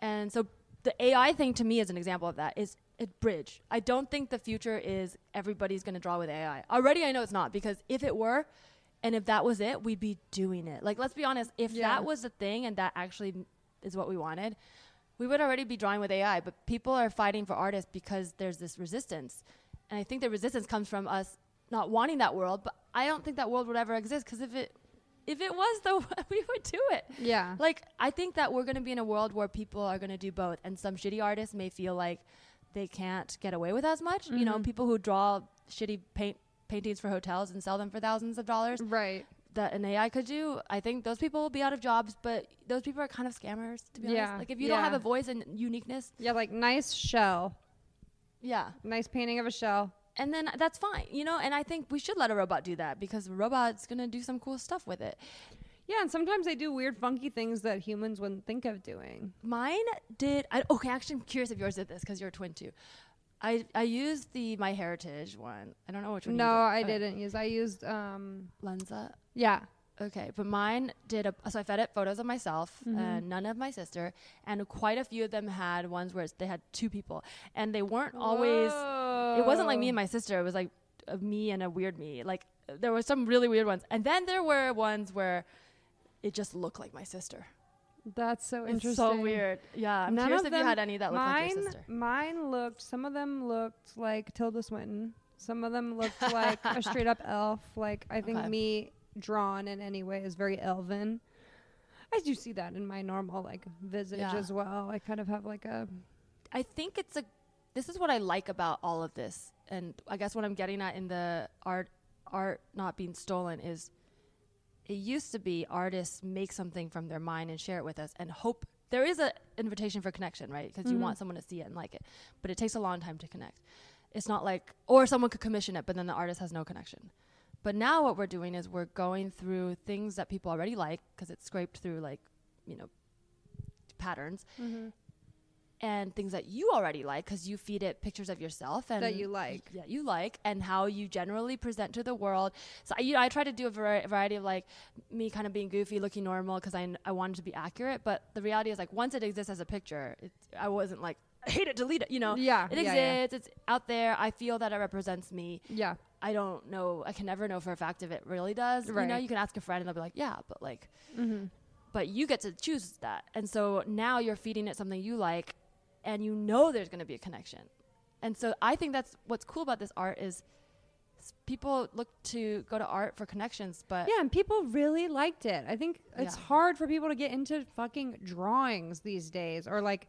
And so the AI thing to me is an example of that. Is a bridge. I don't think the future is everybody's going to draw with AI. Already, I know it's not because if it were, and if that was it, we'd be doing it. Like, let's be honest. If Yeah. that was the thing and that actually is what we wanted, we would already be drawing with AI. But people are fighting for artists because there's this resistance, and I think the resistance comes from us not wanting that world. But I don't think that world would ever exist because if it if it was though, we would do it. Yeah. Like I think that we're going to be in a world where people are going to do both, and some shitty artists may feel like they can't get away with as much. You know, mm-hmm. people who draw shitty paint paintings for hotels and sell them for thousands of dollars. Right. that an AI could do, I think those people will be out of jobs. But those people are kind of scammers, to be Yeah, honest. Like if you don't have a voice and uniqueness, Yeah, like nice shell, yeah, nice painting of a shell. and then that's fine, you know. And I think we should let a robot do that because a robot's gonna do some cool stuff with it. Yeah, and sometimes they do weird, funky things that humans wouldn't think of doing. Mine did. I, okay, actually, I'm curious if yours did this because you're a twin too. I I used the My Heritage one. I don't know which one. No. I Okay. didn't use. I used um Lensa. yeah. Okay, but mine did a so I fed it photos of myself Mm-hmm. and none of my sister, and quite a few of them had ones where they had two people, and they weren't always. It wasn't like me and my sister. It was like a me and a weird me. Like there were some really weird ones, and then there were ones where it just looked like my sister. That's so It's interesting. so weird. Yeah, I'm None curious if them- you had any that looked mine, like your sister. Mine looked. Some of them looked like Tilda Swinton. Some of them looked like a straight up elf. Like I think Okay. me drawn in any way is very elven. I do see that in my normal like visage Yeah. as well. I kind of have like a I think it's a. This is what I like about all of this, and I guess what I'm getting at in the art, art not being stolen is, it used to be artists make something from their mind and share it with us, and hope there is an invitation for connection, right? Because you mm-hmm. want someone to see it and like it, but it takes a long time to connect. It's not like, or someone could commission it, but then the artist has no connection. But now what we're doing is we're going through things that people already like because it's scraped through like, you know, patterns mm-hmm. And things that you already like because you feed it pictures of yourself and That you like. that you like and how you generally present to the world so I, you know, I try to do a vari- variety of like me kind of being goofy looking normal because I, I wanted to be accurate but the reality is like once it exists as a picture it, i wasn't like I hate it delete it you know Yeah, it exists yeah. it's out there i feel that it represents me yeah. I don't know. I can never know for a fact if it really does. right. You know, you can ask a friend and they'll be like, yeah, but like, Mm-hmm. but you get to choose that. And so now you're feeding it something you like and you know there's going to be a connection. And so I think that's what's cool about this art is people look to go to art for connections, but Yeah, and people really liked it. I think it's Yeah. hard for people to get into fucking drawings these days or like,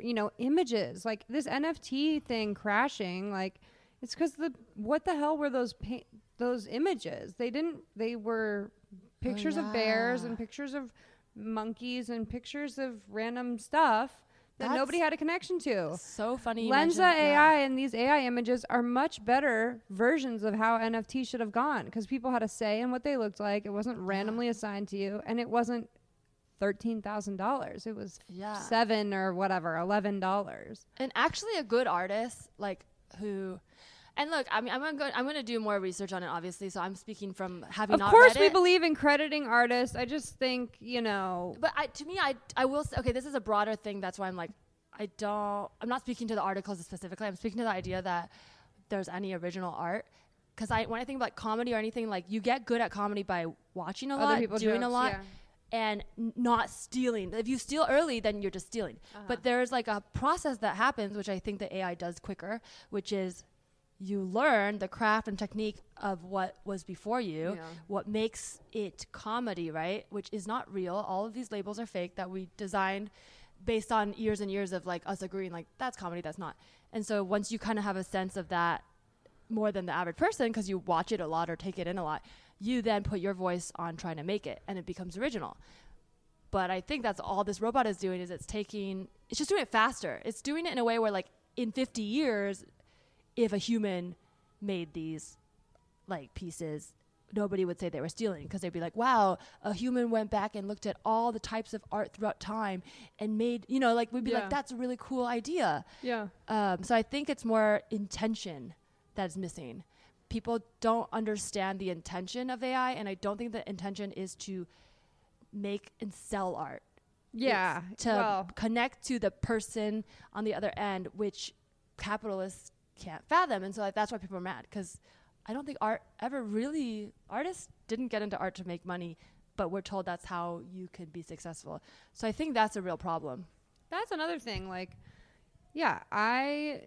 you know, images. Like this NFT thing crashing, like it's because the what the hell were those pa- those images? They didn't. They were oh, pictures of bears and pictures of monkeys and pictures of random stuff that That's nobody had a connection to. so funny. you Lensa mentioned- yeah. AI and these AI images are much better versions of how NFT should have gone because people had a say in what they looked like. It wasn't randomly assigned to you, and it wasn't thirteen thousand dollars. It was Yeah. seven or whatever, eleven dollars. and actually a good artist like who and look i mean i'm gonna go, i'm gonna do more research on it obviously so i'm speaking from having Of course, we it. believe in crediting artists. I just think you know. but I, to me i i will say okay this is a broader thing that's why i'm like i don't i'm not speaking to the articles specifically i'm speaking to the idea that there's any original art because i when i think about comedy or anything like you get good at comedy by watching a Other lot people doing a lot yeah. and not stealing. If you steal early, then you're just stealing. Uh-huh. But there's like a process that happens, which I think the AI does quicker, which is you learn the craft and technique of what was before you, Yeah. what makes it comedy, right? Which is not real. All of these labels are fake that we designed based on years and years of like us agreeing like that's comedy, that's not. And so once you kind of have a sense of that more than the average person because you watch it a lot or take it in a lot, you then put your voice on trying to make it and it becomes original. But I think that's all this robot is doing is it's taking it's just doing it faster. It's doing it in a way where like in 50 years if a human made these like pieces nobody would say they were stealing because they'd be like wow a human went back and looked at all the types of art throughout time and made you know like we'd be Yeah. like that's a really cool idea Yeah. um, so I think it's more intention that's missing. People don't understand the intention of AI, and I don't think the intention is to make and sell art. Yeah. It's to well, connect to the person on the other end, which capitalists can't fathom. And so like, that's why people are mad because I don't think art ever really artists didn't get into art to make money, but we're told that's how you could be successful. So I think that's a real problem. that's another thing. Like, yeah, I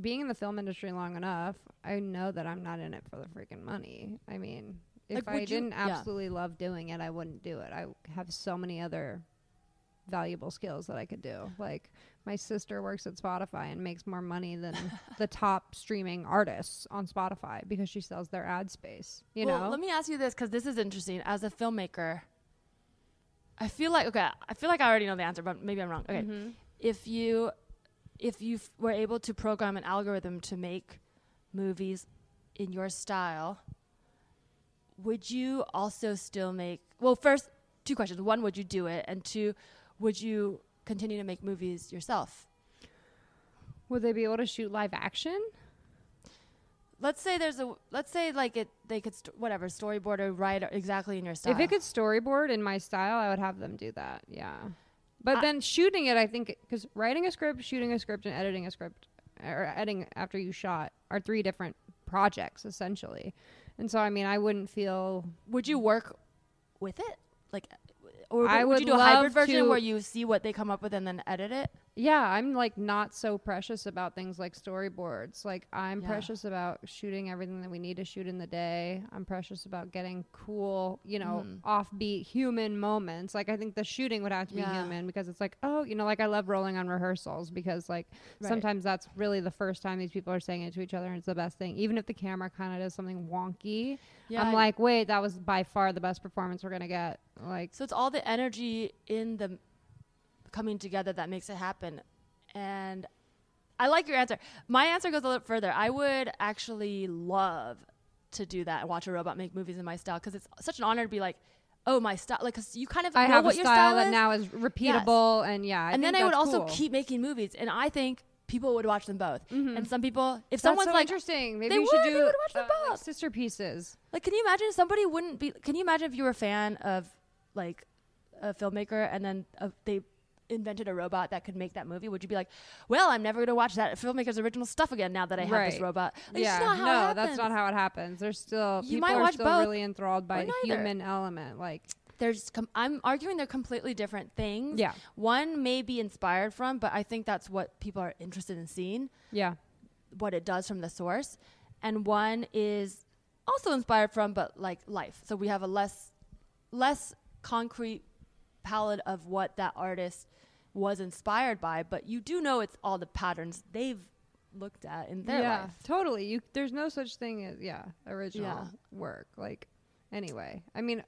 being in the film industry long enough, I know that I'm not in it for the freaking money. I mean, if Like, I didn't yeah. absolutely love doing it, I wouldn't do it. I have so many other valuable skills that I could do. Like my sister works at Spotify and makes more money than the top streaming artists on Spotify because she sells their ad space. You well, know, let me ask you this because this is interesting. As a filmmaker, I feel like okay, I feel like I already know the answer, but maybe I'm wrong. Okay, Mm-hmm. if you if you f- were able to program an algorithm to make movies in your style, would you also still make? Well, first, two questions. One, would you do it? And two, would you continue to make movies yourself? would they be able to shoot live action? Let's say there's a let's say like it they could st- whatever storyboard or write exactly in your style. If it could storyboard in my style, I would have them do that. Yeah. But I- then shooting it, I think, because writing a script, shooting a script, and editing a script, or editing after you shot, are three different projects essentially. And so, I mean, I wouldn't feel. would you work with it like or I would, would you do a hybrid version where you see what they come up with and then edit it Yeah, I'm like not so precious about things like storyboards. Like I'm Yeah. precious about shooting everything that we need to shoot in the day. I'm precious about getting cool, you know, Mhm. offbeat human moments. Like I think the shooting would have to be human because it's like, oh, you know, like I love rolling on rehearsals because like Right. sometimes that's really the first time these people are saying it to each other and it's the best thing. Even if the camera kind of does something wonky, I'm like, wait, that was by far the best performance we're gonna get. Like, so it's all the energy in the coming together that makes it happen and i like your answer my answer goes a little further i would actually love to do that and watch a robot make movies in my style because it's such an honor to be like oh my style like cause you kind of I know have a what your style style that is. now is repeatable and yeah. I and then I would also cool. keep making movies, and I think people would watch them both. Mhm. And some people, if That's someone's so like, interesting. Maybe they we should would, do they would watch them uh, like sister pieces. like, can you imagine if somebody wouldn't be? Can you imagine if you were a fan of like a filmmaker and then uh, they invented a robot that could make that movie? Would you be like, well, I'm never going to watch that filmmaker's original stuff again now that I have this robot? Like, yeah, no, that's not how it happens. There's still You people might are watch still both really enthralled by the human element. Like, There's, com- I'm arguing they're completely different things. yeah, One may be inspired from, but I think that's what people are interested in seeing. yeah, what it does from the source, and one is also inspired from, but like life. So we have a less less concrete palette of what that artist was inspired by, but you do know it's all the patterns they've looked at in their yeah, life. totally. You there's no such thing as yeah original Yeah. work. Like, anyway, I mean.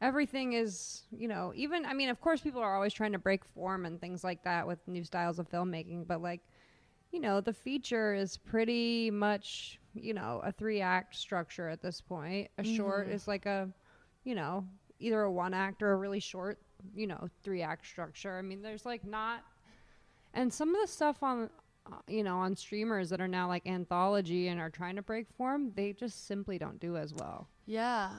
Everything is, you know, even, I mean, of course, people are always trying to break form and things like that with new styles of filmmaking, but like, you know, the feature is pretty much, you know, a three act structure at this point. A short Mhm. is like a, you know, either a one act or a really short, you know, three act structure. I mean, there's like not, and some of the stuff on, uh, you know, on streamers that are now like anthology and are trying to break form, they just simply don't do as well. Yeah.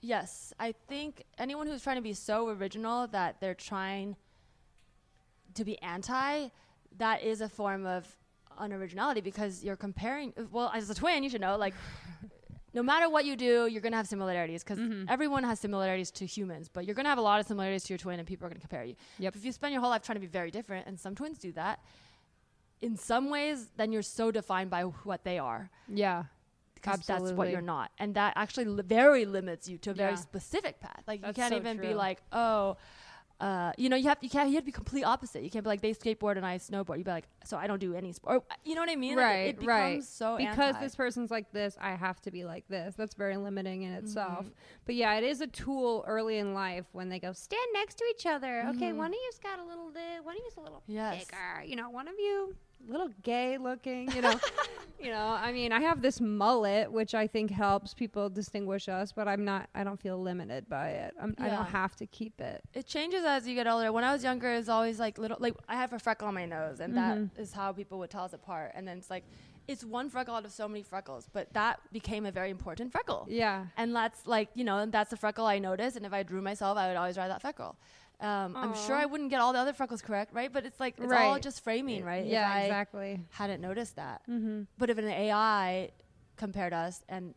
Yes. I think anyone who's trying to be so original that they're trying to be anti, that is a form of unoriginality because you're comparing. Well, as a twin, you should know, like, no matter what you do, you're going to have similarities because Mhm. everyone has similarities to humans, but you're going to have a lot of similarities to your twin and people are going to compare you. Yep. If you spend your whole life trying to be very different, and some twins do that, in some ways, then you're so defined by what they are Yeah. because that's what you're not, and that actually li- very limits you to a very Yeah. specific path. Like That's you can't so even be like, oh, uh, you know, you have you can't you have to be complete opposite. You can't be like they skateboard and I snowboard. You be like, so I don't do any sport. Or, you know what I mean? Like, it- Right, it, becomes right. so because anti. this person's like this, I have to be like this. That's very limiting in itself. Mhm. But yeah, it is a tool early in life when they go stand next to each other. Okay, Mhm. one of you's got a little this, one of you's a little Yes. bigger. You know, one of you little gay looking. You know, you know. I mean, I have this mullet, which I think helps people distinguish us, but I'm not. I don't feel limited by it. I'm, I don't have to keep it. it changes as you get older. When I was younger, it was always like little, like I have a freckle on my nose, and Mhm. that is how people would tell us apart. And then it's like, it's one freckle out of so many freckles, but that became a very important freckle. Yeah. And that's like, you know, and that's the freckle I noticed. And if I drew myself, I would always draw that freckle. Um, I'm sure I wouldn't get all the other freckles correct, right? But it's like, it's all just framing, right? Yeah. I Exactly. hadn't noticed that. Mm-hmm. But if an AI compared us and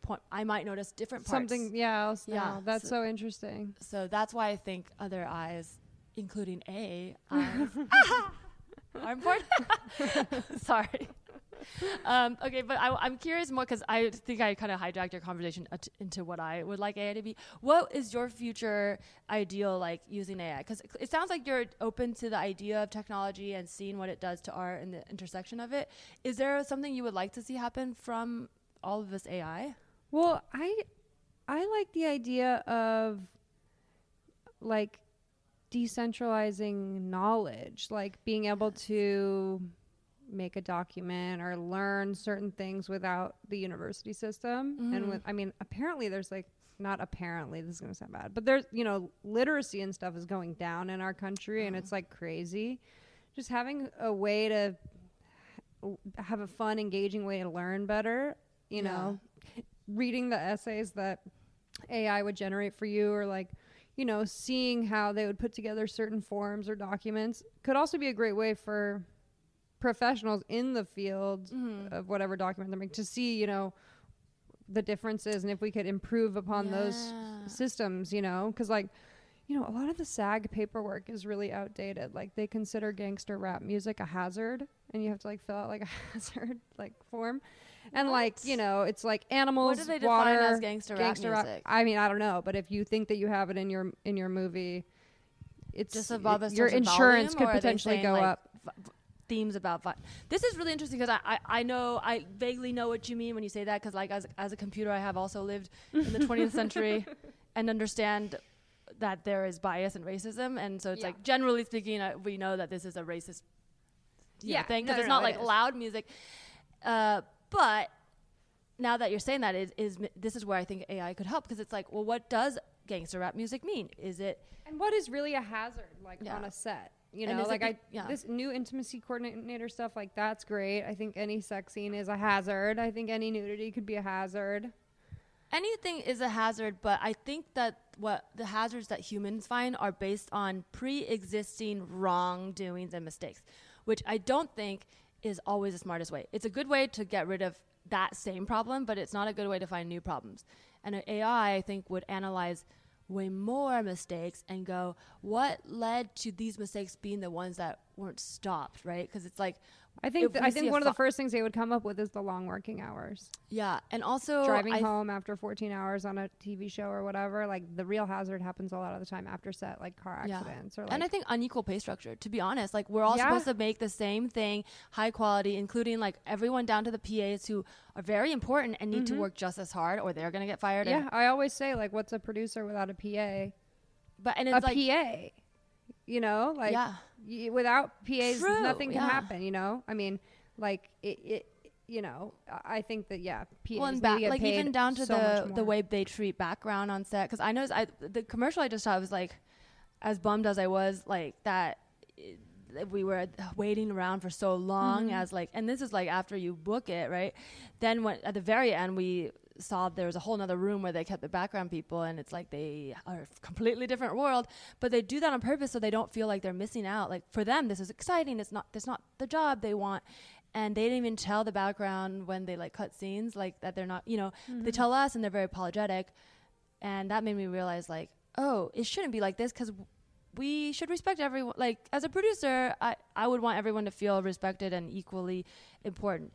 point, I might notice different parts. Something. Yeah. Else Yeah, now. That's so- so interesting. So that's why I think other eyes, including A eyes, are important. Sorry. um, okay, but I, I'm curious more because I think I kind of hijacked your conversation at- into what I would like AI to be. What is your future ideal like using AI? Because it sounds like you're open to the idea of technology and seeing what it does to art and the intersection of it. Is there something you would like to see happen from all of this AI? Well, I I like the idea of like decentralizing knowledge, like being able to make a document or learn certain things without the university system. And Mhm. with I mean, apparently there's like not apparently this is going to sound bad, but there's, you know, literacy and stuff is going down in our country and it's like crazy. Just having a way to have a fun, engaging way to learn better, you Yeah. know, reading the essays that AI would generate for you or like, you know, seeing how they would put together certain forms or documents could also be a great way for professionals in the field Mm-hmm. of whatever document they're making to see, you know, the differences and if we could improve upon those systems, you know, because like, you know, a lot of the SAG paperwork is really outdated. Like they consider gangster rap music a hazard, and you have to like fill out like a hazard like form, and like you know, it's like animals, What do they define water, as gangster, rap music? I mean, I don't know, but if you think that you have it in your in your movie, it's just above it- a your insurance could or are they potentially go like, up. Themes about vi- this is really interesting because I, I I know I vaguely know what you mean when you say that because like as as a computer I have also lived in the 20th century and understand that there is bias and racism and so it's Yeah. like generally speaking uh, we know that this is a racist you know, Yeah, thing no, because it's no, not it like is. loud music uh, but now that you're saying that is, is this is where I think AI could help because it's like well what does gangster rap music mean is it And what is really a hazard, like Yeah. on a set? You know, like the- I yeah. this new intimacy coordinator stuff, like that's great. I think any sex scene is a hazard. I think any nudity could be a hazard. anything is a hazard, but I think that what the hazards that humans find are based on pre-existing wrongdoings and mistakes, which I don't think is always the smartest way. It's a good way to get rid of that same problem, but it's not a good way to find new problems. And an AI, I think, would analyze way more mistakes and go, what led to these mistakes being the ones that weren't stopped, right? Because it's like, I think th- I think one of the first things they would come up with is the long working hours. yeah, and also Driving I home after 14 hours on a TV show or whatever, like the real hazard happens a lot of the time after set, like car Yeah. accidents or like and I think unequal pay structure. To be honest, like we're all Yeah. supposed to make the same thing, high quality, including like everyone down to the PAs who are very important and need to work just as hard, or they're gonna get fired. Mm-hmm. yeah, I always say like, what's a producer without a PA? but and A it's like A PA, you know, like Yeah. y- without PAs, True, nothing can yeah. happen. You know, I mean, like it, it you know, I think that yeah, PAs well, and ba- like even down to so the the way they treat background on set. Because I know I the commercial I just saw was like, as bummed as I was, like that. it- we were waiting around for so long Mm-hmm. as like and this is like after you book it right then when at the very end we saw there was a whole nother room where they kept the background people and it's like they are a completely different world. But they do that on purpose so they don't feel like they're missing out. Like for them this is exciting. It's not it's not the job they want. And they didn't even tell the background when they like cut scenes like that they're not you know they mm-hmm. tell us and they're very apologetic. And that made me realize like oh it shouldn't be like this because we should respect everyone like as a producer I, I would want everyone to feel respected and equally important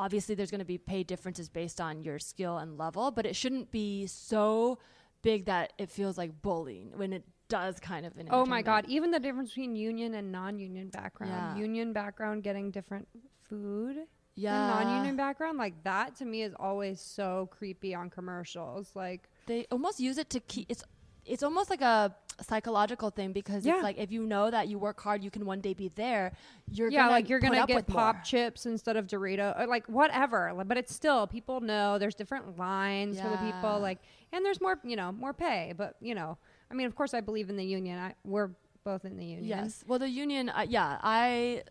obviously there's going to be pay differences based on your skill and level but it shouldn't be so big that it feels like bullying when it does kind of Oh my god! Even the difference between union and non-union background. Yeah. Union background getting different food yeah non-union background, like that to me is always so creepy on commercials. Like, they almost use it to keep it's it's almost like a psychological thing because Yeah. it's like if you know that you work hard you can one day be there you're yeah, gonna like you're gonna get pop more. chips instead of Dorito, or like whatever. But it's still people know there's different lines for the people. Like, and there's more, you know, more pay. But you know, I mean, of course, I believe in the union. I, we're both in the union. Yes. Well, the union, uh, yeah, I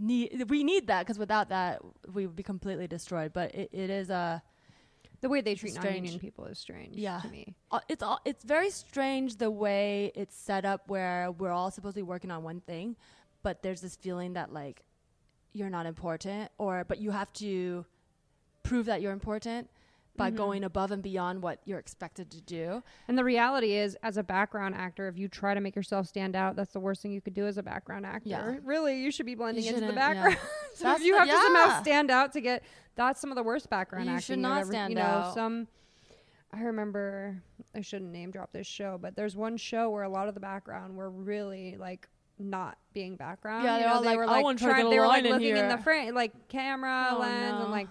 need we need that because without that we would be completely destroyed. But it, it is a The way they treat non-union people is strange Yeah. to me. uh, it's all it's very strange the way it's set up where we're all supposed to be working on one thing, but there's this feeling that like you're not important or but you have to prove that you're important by mm-hmm. going above and beyond what you're expected to do. And the reality is, as a background actor, if you try to make yourself stand out, that's the worst thing you could do as a background actor. Yeah. Really, you should be blending into the shouldn't, yeah. background. so if you the- have to somehow stand out to get, that's some of the worst background You acting. should not ever- stand you know, out. Some, I remember, I shouldn't name drop this show, but there's one show where a lot of the background were really like not being background. Yeah, you know, all they like, were like trying, they were like line in looking in the frame, like camera Oh, lens, no. and like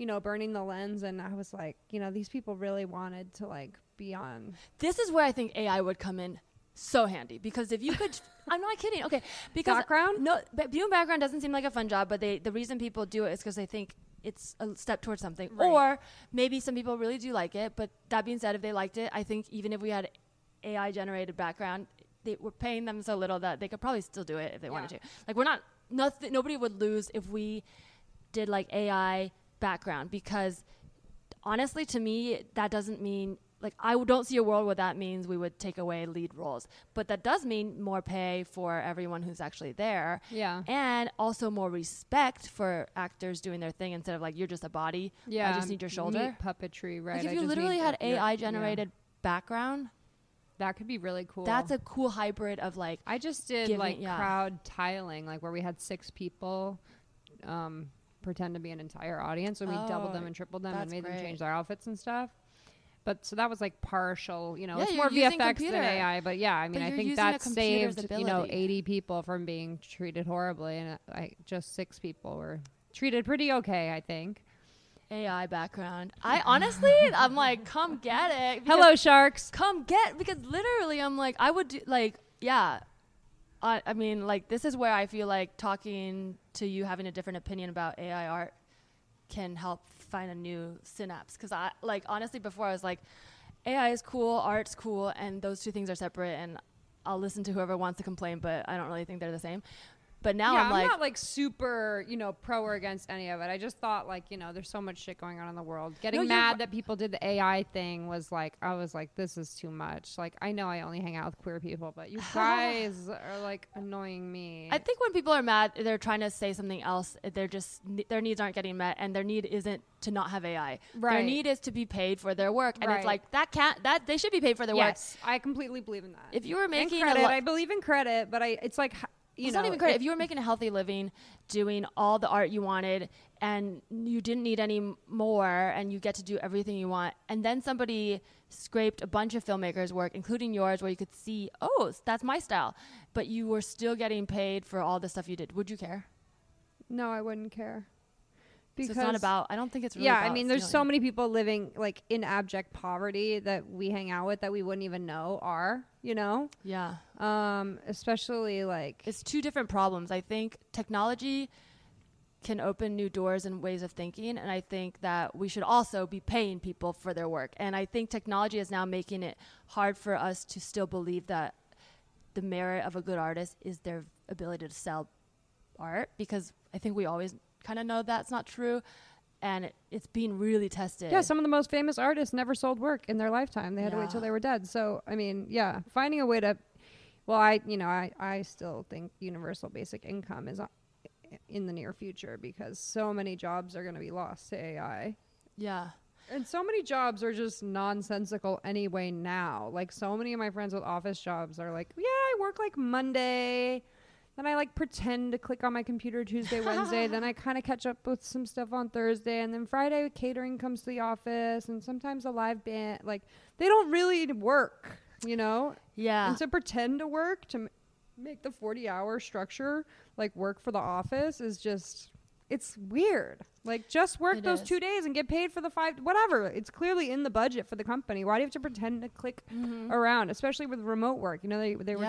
you know, burning the lens. And I was like, you know, these people really wanted to like be on. This is where I think AI would come in so handy because if you could, I'm not kidding. Okay, because Background? No, but doing background doesn't seem like a fun job, but they the reason people do it is because they think it's a step towards something, Right. or maybe some people really do like it. But that being said, if they liked it, I think even if we had AI generated background, they were paying them so little that they could probably still do it if they wanted Yeah. to. Like we're not nothing. Nobody would lose if we did like AI background because honestly, to me, that doesn't mean like I don't see a world where that means we would take away lead roles, but that does mean more pay for everyone who's actually there, Yeah. and also more respect for actors doing their thing instead of like you're just a body. Yeah, I just need your shoulder. puppetry, right? Like if I you literally had AI yeah. generated background, that could be really cool. that's a cool hybrid of like I just did giving- like yeah. crowd tiling, like where we had six people um, pretend to be an entire audience, so we doubled Oh, them and tripled them and made them change their outfits and stuff. But so that was like partial, you know, Yeah, it's more VFX computer. than AI. But yeah, I mean, I think that saved you know 80 people from being treated horribly, and uh, I just six people were treated pretty okay, I think. AI background. I honestly, I'm like, come get it. Hello, sharks. come get because literally I'm like I would do like yeah I, mean like this is where I feel like talking to you having a different opinion about AI art can help find a new synapse. Because I like honestly before I was like AI is cool art's cool and those two things are separate and I'll listen to whoever wants to complain but I don't really think they're the same but now yeah, I'm like not like super, you know, pro or against any of it. I just thought like, you know, there's so much shit going on in the world. Getting you're mad that people did the AI thing was like, I was like, this is too much. Like, I know I only hang out with queer people, but you guys are like annoying me. I think when people are mad, they're trying to say something else. Eh, they're just their needs aren't getting met, and their need isn't to not have AI. Right. Their need is to be paid for their work, and Right. it's like that can't that they should be paid for their work. yes, I completely believe in that. If you were making credit, lo- I believe in credit, but I, it's like, you it's know, not even credit. it- if you were making a healthy living, doing all the art you wanted, and you didn't need any more, and you get to do everything you want, and then somebody scraped a bunch of filmmakers' work, including yours, where you could see, oh, that's my style, but you were still getting paid for all the stuff you did. Would you care? no, I wouldn't care. So it's not about. I don't think it's really. yeah, I mean, there's so many people living like in abject poverty that we hang out with that we wouldn't even know are, you know, Yeah. um, especially like it's two different problems. I think technology can open new doors and ways of thinking, and I think that we should also be paying people for their work. And I think technology is now making it hard for us to still believe that the merit of a good artist is their ability to sell art, because I think we always kind of know that's not true, and it, it's being really tested. Yeah, some of the most famous artists never sold work in their lifetime. They had to wait till they were dead. So, I mean, yeah, finding a way to, well, I, you know, I, I still think universal basic income is uh, in the near future because so many jobs are going to be lost to AI. yeah. And so many jobs are just nonsensical anyway now. Like, so many of my friends with office jobs are like, yeah, I work like Monday. Then I like pretend to click on my computer Tuesday, Wednesday. then I kind of catch up with some stuff on Thursday. And then Friday, catering comes to the office. And sometimes a live band. Like, they don't really work, you know? Yeah. And to pretend to work, to m- make the 40 hour structure like work for the office is just, it's weird. Like, just work It those is. two days and get paid for the five, whatever. It's clearly in the budget for the company. Why do you have to pretend to click mm-hmm. around, especially with remote work? You know, they, they were.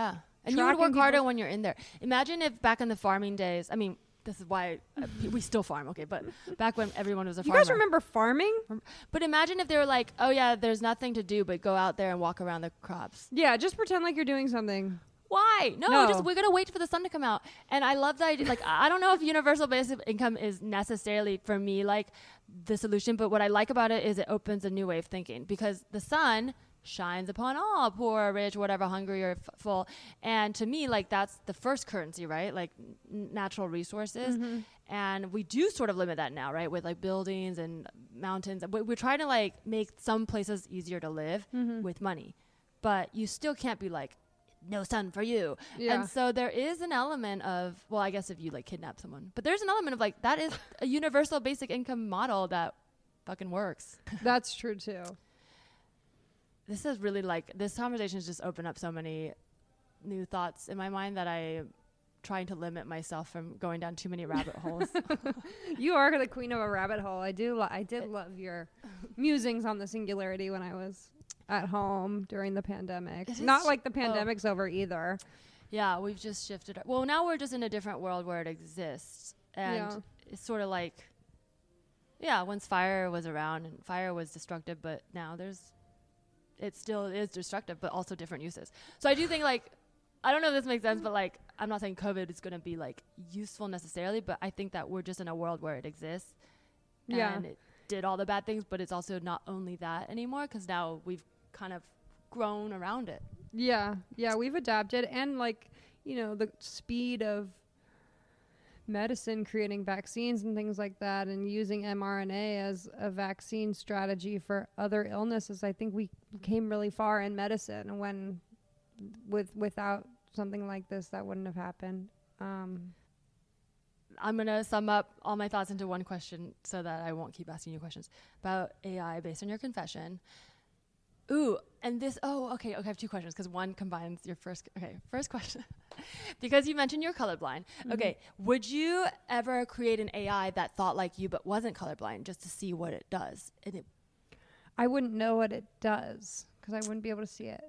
And you would work harder when you're in there. Imagine if back in the farming days. I mean, this is why uh, we still farm, okay? But back when everyone was a You farmer. You guys remember farming? But imagine if they were like, "Oh yeah, there's nothing to do but go out there and walk around the crops." Yeah, just pretend like you're doing something. Why? No, No. just we're gonna wait for the sun to come out. And I love the idea. Like, I don't know if universal basic income is necessarily for me like the solution, but what I like about it is it opens a new way of thinking because the sun shines upon all poor rich whatever hungry or f- full. And to me like that's the first currency right? Like n- natural resources. Mm-hmm. And we do sort of limit that now right? With like buildings and mountains. We- we're trying to like make some places easier to live mm-hmm. with money. But you still can't be like no sun for you. Yeah. and so there is an element of well i guess if you like kidnap someone but there's an element of like that is a universal basic income model that fucking works. That's true too. This is really like this conversation has just opened up so many new thoughts in my mind that I'm trying to limit myself from going down too many rabbit holes. You are the queen of a rabbit hole. I do. Lo- I did love your musings on the singularity when I was at home during the pandemic. It Not like the oh. pandemic's over either. yeah, we've just shifted. Our, well, now we're just in a different world where it exists, and Yeah. it's sort of like, yeah, once fire was around and fire was destructive, but now there's, it still is destructive, but also different uses. So I do think like. I don't know if this makes sense, but like, I'm not saying COVID is going to be like useful necessarily, but I think that we're just in a world where it exists Yeah. and it did all the bad things, but it's also not only that anymore because now we've kind of grown around it. Yeah, yeah, we've adapted, and like you know, the speed of medicine creating vaccines and things like that, and using mRNA as a vaccine strategy for other illnesses. I think we came really far in medicine and when, with without something like this, that wouldn't have happened. Um, I'm going to sum up all my thoughts into one question so that I won't keep asking you questions about AI based on your confession. Ooh, and this, oh, okay, okay, I have two questions because one combines your first, okay, first question. because you mentioned you're colorblind. Okay, would you ever create an AI that thought like you but wasn't colorblind just to see what it does? And it, I wouldn't know what it does because I wouldn't be able to see it.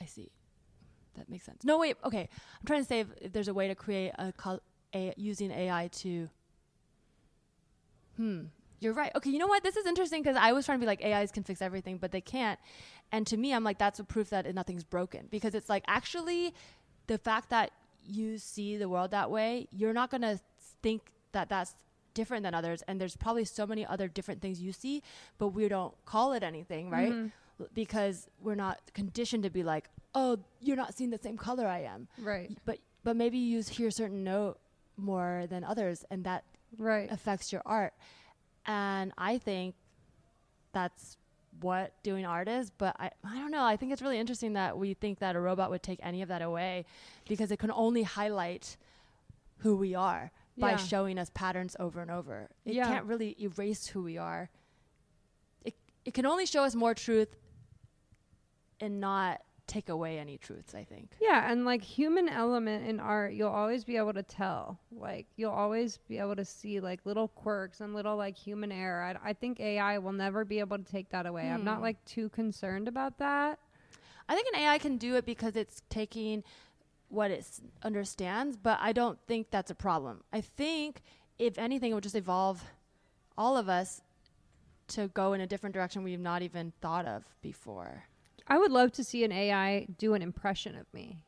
I see. That makes sense. No, wait. Okay, I'm trying to say if, if there's a way to create a, col- a using AI to. Hmm. You're right. Okay, you know what? This is interesting because I was trying to be like AIs can fix everything, but they can't. And to me, I'm like that's a proof that nothing's broken because it's like actually, the fact that you see the world that way, you're not gonna think that that's different than others. And there's probably so many other different things you see, but we don't call it anything, right? Mm-hmm. L- Because we're not conditioned to be like, oh, you're not seeing the same color I am. Right. But but maybe you hear certain note more than others, and that Right. affects your art. And I think that's what doing art is. But I, I don't know. I think it's really interesting that we think that a robot would take any of that away because it can only highlight who we are by Yeah. showing us patterns over and over. It Yeah. can't really erase who we are. It, it can only show us more truth and not take away any truths, I think. Yeah, and like human element in art, you'll always be able to tell. Like you'll always be able to see like little quirks and little like human error. I, I think AI will never be able to take that away. I'm not Hmm. like too concerned about that. I think an AI can do it because it's taking what it s- understands, but I don't think that's a problem. I think if anything, it would just evolve all of us to go in a different direction we've not even thought of before. I would love to see an AI do an impression of me,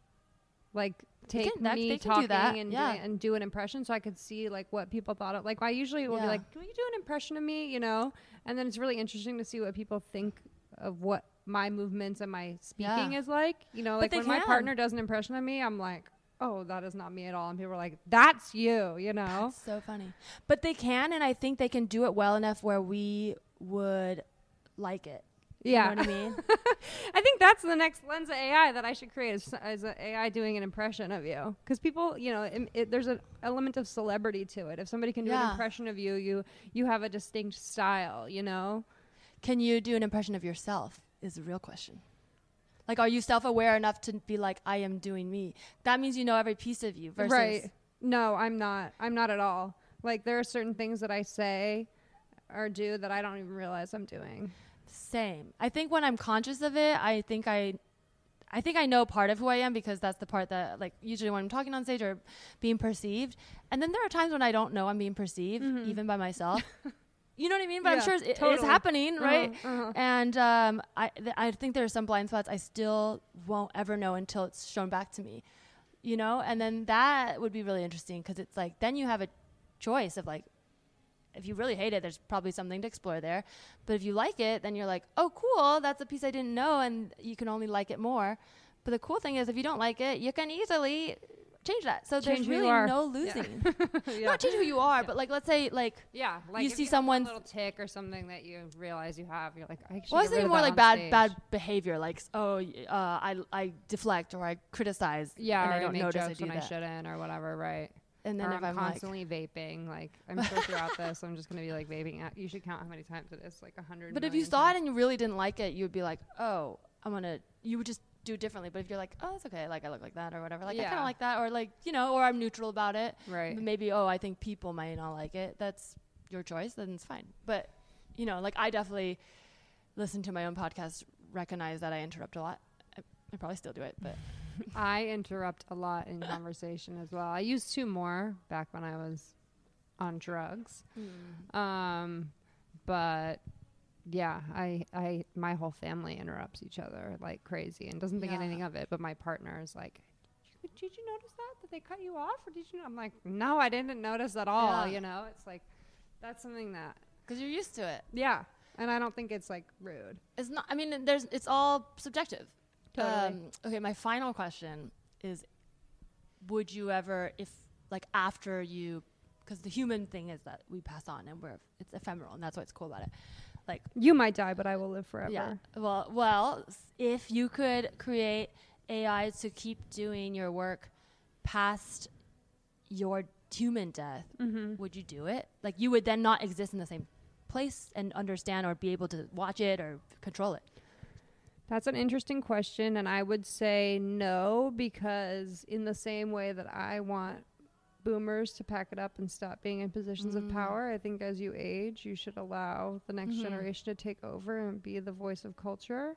like take can- that- me do talking and yeah. doing, and do an impression, so I could see like what people thought of. Like I usually will be like, "Can you do an impression of me?" You know, and then it's really interesting to see what people think of what my movements and my speaking Yeah. is like. You know, But like when my partner does an impression of me, I'm like, "Oh, that is not me at all," and people are like, "That's you," you know. That's so funny. But they can, and I think they can do it well enough where we would like it. Yeah, You know what I mean? I think that's the next lens of AI that I should create is, is AI doing an impression of you. Because people, you know, it, it, there's an element of celebrity to it. If somebody can do an impression of you, you you have a distinct style. You know. can you do an impression of yourself? Is the real question. Like, are you self aware enough to be like, I am doing me? That means you know every piece of you versus. Right. No, I'm not. I'm not at all. Like there are certain things that I say or do that I don't even realize I'm doing. Same. I think when I'm conscious of it, I think I I think I know part of who I am because that's the part that like usually when I'm talking on stage or being perceived. And then there are times when I don't know I'm being perceived even by myself. you know what I mean? But I'm sure it's, it's totally. happening, Uh-huh, right? uh-huh. And um, I th- I think there are some blind spots I still won't ever know until it's shown back to me. You know? And then that would be really interesting because it's like then you have a choice of like if you really hate it, there's probably something to explore there. But if you like it, then you're like, oh, cool, that's a piece I didn't know, and you can only like it more. But the cool thing is, if you don't like it, you can easily change that. So Change there's really no losing. yeah. Not change who you are, but like let's say like Yeah, like You see have one someone's- little tick or something that you realize you have, you're like, I should well, I get was rid thinking more like bad stage. bad behavior, like oh uh, I I deflect or I criticize, Yeah, and or I don't make notice jokes I do when that. I shouldn't or whatever, right? And then if I'm, I'm, like, constantly vaping, like I'm sure throughout this, I'm just gonna be like vaping. At, you should count how many times it is, like a hundred. but if you saw it and you really didn't like it, you would be like, oh, I'm gonna. You would just do it differently. But if you're like, oh, it's okay, like I look like that or whatever, like I kind of like that, or like you know, or I'm neutral about it. right, But maybe oh, I think people might not like it. That's your choice. Then it's fine. But you know, like I definitely listen to my own podcast, recognize that I interrupt a lot. I, I probably still do it, but I interrupt a lot in conversation as well. I used to more back when I was on drugs. Um, but yeah, I, I, my whole family interrupts each other like crazy and doesn't think Yeah. anything of it. But my partner is like, did you, did you notice that? Did they cut you off? Or did you know? I'm like, no, I didn't notice at all. Yeah. You know, it's like, that's something that, because you're used to it. yeah. And I don't think it's like rude. It's not. I mean, there's. It's all subjective. Totally. Um, okay, my final question is: Would you ever, if like after you, because the human thing is that we pass on and we're it's ephemeral, and that's what's cool about it. Like, You might die, but I will live forever. yeah. Well, well, if you could create AI to keep doing your work past your human death, Mm-hmm. would you do it? Like, you would then not exist in the same place and understand or be able to watch it or control it. That's an interesting question, and I would say no because in the same way that I want boomers to pack it up and stop being in positions of Mm. power, I think as you age, you should allow the next Mhm. generation to take over and be the voice of culture.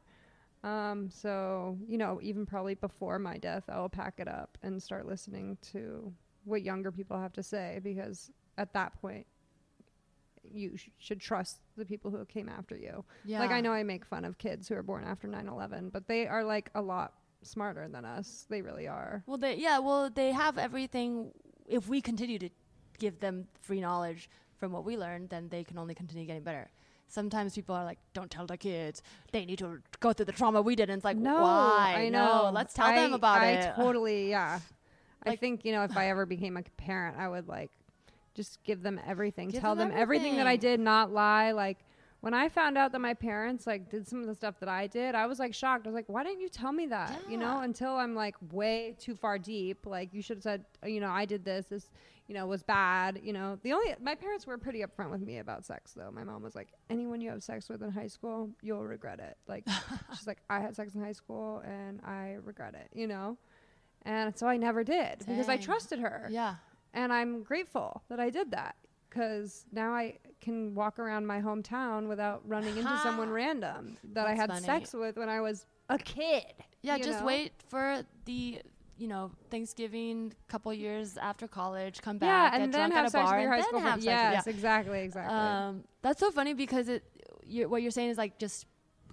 Um, so you know, even probably before my death, I will pack it up and start listening to what younger people have to say because at that point, you sh- should trust the people who came after you. Yeah. Like I know I make fun of kids who are born after 9/11, but they are like a lot smarter than us. They really are. Well, they yeah. Well, they have everything. If we continue to give them free knowledge from what we learned, then they can only continue getting better. Sometimes people are like, "Don't tell the kids; they need to go through the trauma we did." And it's like, no, why? I No, know. let's tell them about I it. I totally, yeah. I think you know if I ever became a parent, I would like just give them everything. Give Tell them them, everything that I did, not lie. Like when I found out that my parents like did some of the stuff that I did, I was like shocked. I was like, why didn't you tell me that? You know, until I'm like way too far deep. Like you should have said, uh, you know, I did this. This, you know, was bad. You know, the only my parents were pretty upfront with me about sex though. My mom was like, anyone you have sex with in high school, you'll regret it. Like she's like, I had sex in high school and I regret it. You know. And so I never did because I trusted her yeah, and I'm grateful that I did that because now I can walk around my hometown without running into someone random that I had funny. sex with when I was a kid. yeah. Just know? wait for the you know Thanksgiving, couple years after college, come back, Yeah, and then have sex bar, with your high school then have friend. sex with- Yes, exactly, exactly. Um, that's so funny because it, you what you're saying is like just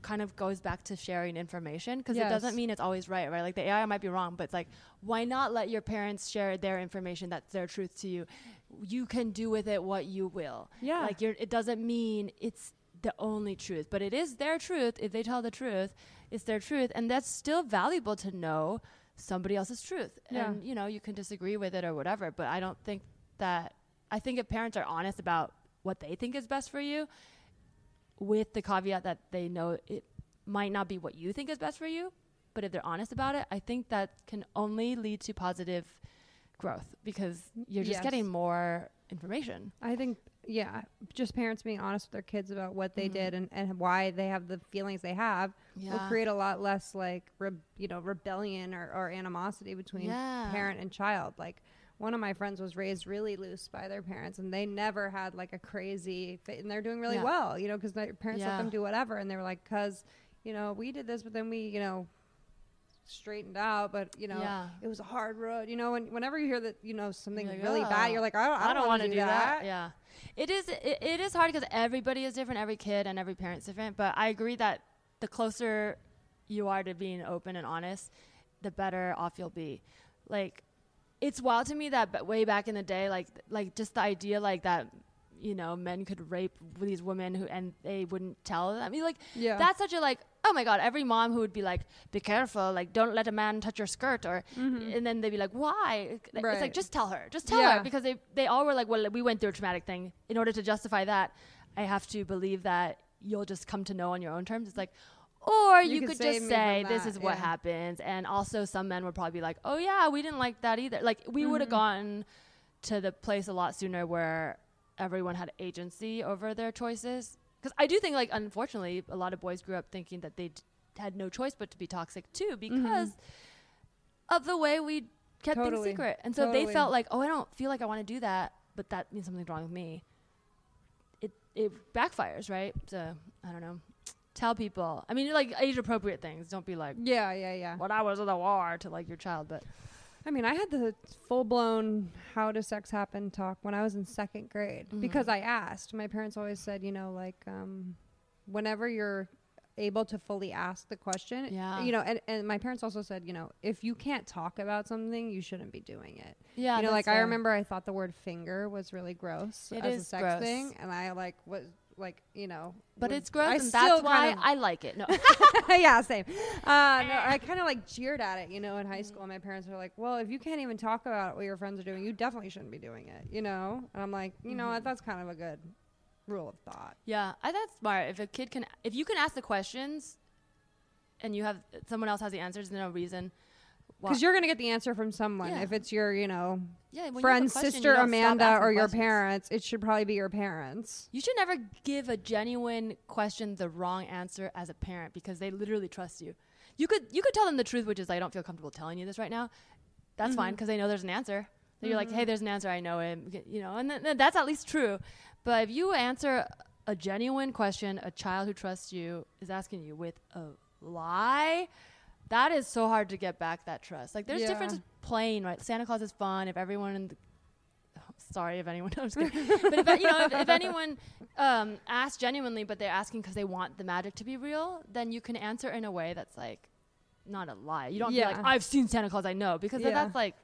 kind of goes back to sharing information because it doesn't mean it's always right, right? Like the AI might be wrong, but it's like why not let your parents share their information that's their truth to you? You can do with it what you will. Yeah. like you're. It doesn't mean it's the only truth, but it is their truth. If they tell the truth, it's their truth, and that's still valuable to know somebody else's truth. Yeah. And you know you can disagree with it or whatever, but I don't think that. I think if parents are honest about what they think is best for you, with the caveat that they know it might not be what you think is best for you, but if they're honest about it, I think that can only lead to positive growth because you're just Yes. getting more information. I think, yeah, just parents being honest with their kids about what they Mhm. did and, and why they have the feelings they have will create a lot less like, re- you know, rebellion or, or animosity between Yeah. parent and child. Like one of my friends was raised really loose by their parents and they never had like a crazy fit and they're doing really Yeah. well, you know, because their parents let them do whatever. And they were like, cause, you know, we did this, but then we, you know, straightened out, but you know, Yeah. it was a hard road, you know, and whenever you hear that, you know, something like, really "Oh, bad, you're like, I don't, I don't, want to do that. Yeah, it is. It, it is hard because everybody is different. Every kid and every parent's different. But I agree that the closer you are to being open and honest, the better off you'll be. Like, it's wild to me that b- way back in the day, like like just the idea like that, you know men could rape these women who and they wouldn't tell them. I mean, like Yeah. that's such a like oh my god every mom who would be like be careful like don't let a man touch your skirt or and then they'd be like why it's Mm-hmm. Like just tell her just tell Yeah. her because they they all were like well we went through a traumatic thing in order to justify that i have to believe that you'll just come to know on your own terms it's like or You you, could could just say this is what yeah. happens and also some men would probably be like oh yeah we didn't like that either like we would have Mm-hmm. gotten to the place a lot sooner where everyone had agency over their choices because i do think like unfortunately a lot of boys grew up thinking that they d- had no choice but to be toxic too because of the way we kept Mm-hmm. Totally. things secret and so if they felt like oh i don't feel like i want to do that but that means something's wrong with me it it backfires right so i don't know tell people i mean like age appropriate things don't be like yeah, yeah, yeah. when i was in the war to like your child but I mean, I had the full blown how does sex happen talk when I was in second grade Mm-hmm. because I asked. My parents always said, you know, like um, whenever you're able to fully ask the question, Yeah. you know, and, and my parents also said, you know, if you can't talk about something, you shouldn't be doing it. yeah you know, like I remember I thought the word finger was really gross It as a sex gross. thing, and I like was like, you know, but it's gross I and that's why kind of- i like it no yeah, same. Uh, no, I kind of like jeered at it, you know, in high school. My parents were like, "Well, if you can't even talk about what your friends are doing, you definitely shouldn't be doing it," you know. And I'm like, you know, what? that's kind of a good rule of thought. Yeah, I that's smart. If a kid can, if you can ask the questions, and you have someone else has the answers, there's no reason. Because you're gonna get the answer from someone. Yeah. If it's your, you know, yeah, when you have a friend, question, you sister, don't stop Amanda, asking or your questions. parents, it should probably be your parents. You should never give a genuine question the wrong answer as a parent because they literally trust you. You could you could tell them the truth, which is I don't feel comfortable telling you this right now. That's Mm-hmm. fine because they know there's an answer. So you're like, hey, there's an answer. I know it. You know, and th- th- that's at least true. But if you answer a genuine question, a child who trusts you is asking you with a lie. That is so hard to get back that trust. Like there's Yeah. difference playing, right? Santa Claus is fun if everyone in the sorry if anyone I'm just kidding. but if you know if, if anyone um, asks genuinely but they're asking because they want the magic to be real then you can answer in a way that's like not a lie you don't be like i've seen santa claus i know because Yeah. that's like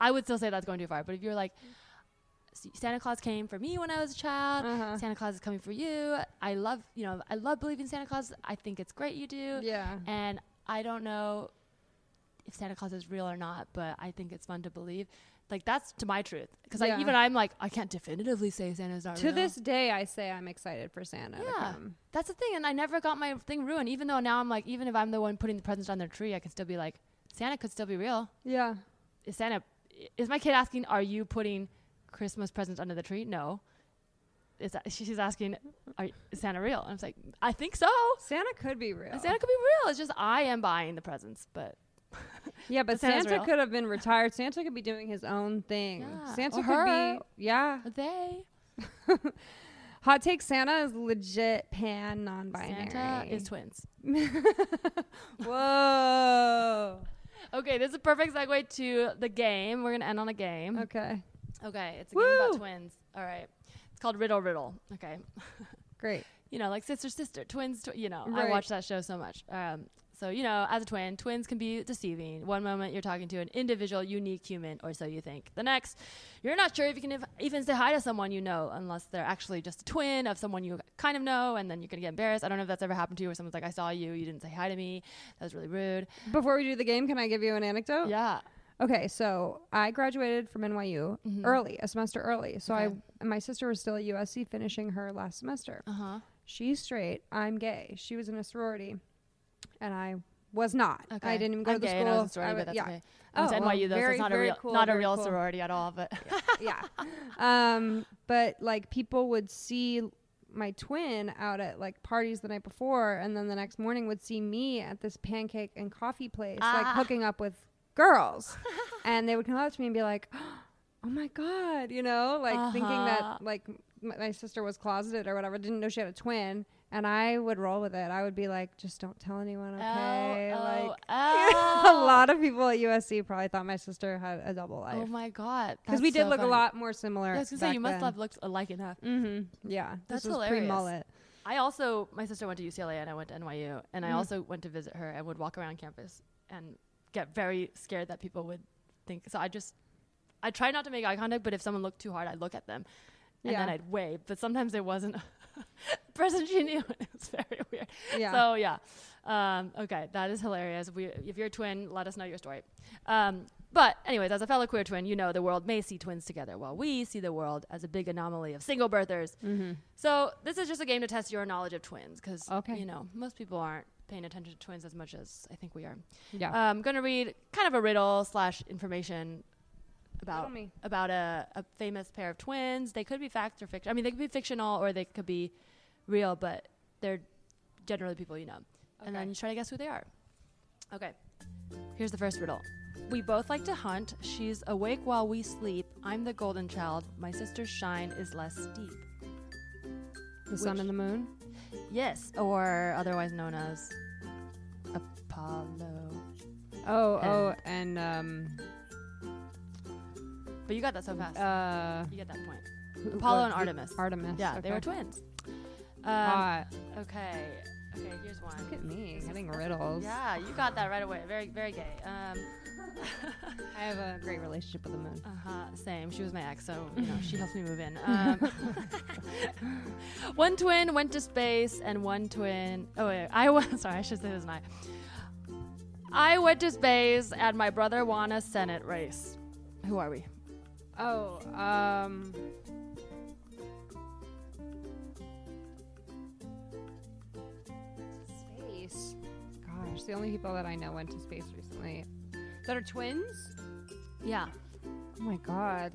i would still say that's going too far but if you're like santa claus came for me when i was a child Uh-huh. santa claus is coming for you i love you know i love believing santa claus i think it's great you do Yeah. and I don't know if Santa Claus is real or not, but I think it's fun to believe. Like that's to my truth, because Yeah. Even I'm like I can't definitively say Santa's not To real. this day, I say I'm excited for Santa to yeah, come. that's the thing, and I never got my thing ruined. Even though now I'm like, even if I'm the one putting the presents on their tree, I can still be like, Santa could still be real. Yeah. Is Santa? Is my kid asking, are you putting Christmas presents under the tree? No. Is that, she's asking, are, is Santa real? And I was like, I think so. Santa could be real. Santa could be real. It's just I am buying the presents, but Yeah, but But Santa could have been retired. Santa could be doing his own thing. Yeah, Santa or could her. be yeah. they? Hot take Santa is legit pan non-binary. Santa is twins. Whoa. Okay, this is a perfect segue to the game. We're gonna end on a game. Okay. Okay, it's a game about twins. All right, it's called Riddle Riddle. Okay, Great. you know, like sister sister, twins. Tw- you know, I watch that show so much. Um, so you know, as a twin, twins can be deceiving. One moment you're talking to an individual, unique human, or so you think. The next, you're not sure if you can ev- even say hi to someone you know, unless they're actually just a twin of someone you kind of know, and then you're gonna get embarrassed. I don't know if that's ever happened to you, where someone's like, "I saw you, you didn't say hi to me. That was really rude." Before we do the game, can I give you an anecdote? Yeah. Okay, so I graduated from NYU Mhm. early, a semester early. So Okay. I my sister was still at USC finishing her last semester. Uh huh. She's straight. I'm gay. She was in a sorority, and I was not. Okay. I didn't even go I'm to the gay school. and I was a sorority, I but that's yeah. okay. I Oh, to well, NYU though, so it's not a real, cool, not a real cool. sorority at all. But yeah. Um, but like people would see my twin out at like parties the night before, and then the next morning would see me at this pancake and coffee place, like Ah. hooking up with girls, and they would come up to me and be like, "Oh my god," you know, like thinking Uh-huh. that like my, my sister was closeted or whatever, didn't know she had a twin. And I would roll with it. I would be like, just don't tell anyone, okay? oh, like, oh, a lot of people at USC probably thought my sister had a double life Oh my god! because we did so look funny. a lot more similar. Yeah, I was gonna say you must have looked alike enough. Mm-hmm. Yeah, That's this was hilarious. pre-mullet. I also, my sister went to UCLA and I went to NYU, and I Mhm. also went to visit her and would walk around campus and get very scared that people would think. So I just, I try not to make eye contact, but if someone looked too hard, I'd look at them, and then I'd wave. But sometimes it wasn't a person she knew. It was very weird. Yeah. So yeah, um, okay, that is hilarious. We, if you're a twin, let us know your story. Um, but anyways, as a fellow queer twin, you know the world may see twins together, while we see the world as a big anomaly of single birthers. mm-hmm. So this is just a game to test your knowledge of twins, because Okay. you know most people aren't paying attention to twins as much as I think we are. Yeah. I'm gonna read kind of a riddle slash information about about a, a famous pair of twins. They could be fact or fiction. I mean, they could be fictional or they could be real, but they're generally people you know. Okay. And then you try to guess who they are. Okay. Here's the first riddle. We both like to hunt. She's awake while we sleep. I'm the golden child. My sister's shine is less steep. the sun and the moon. Yes, or otherwise known as Apollo. Oh, oh, and um, But you got that so fast. uh, you get that point. Apollo and Artemis. Artemis. Yeah, they were twins. Um, Hot. okay. Okay, here's one. Look at me getting riddles. Yeah, you got that right away. Very, very gay. Um, I have a great relationship with the moon. uh huh. Same. She was my ex, so you know she helped me move in. Um, one twin went to space, and one twin. Oh wait, I went. Sorry, I should say this. I. I went to space, and my brother won a Senate race. Who are we? Oh, um. Gosh, the only people that I know went to space recently that are twins. Yeah. Oh my god,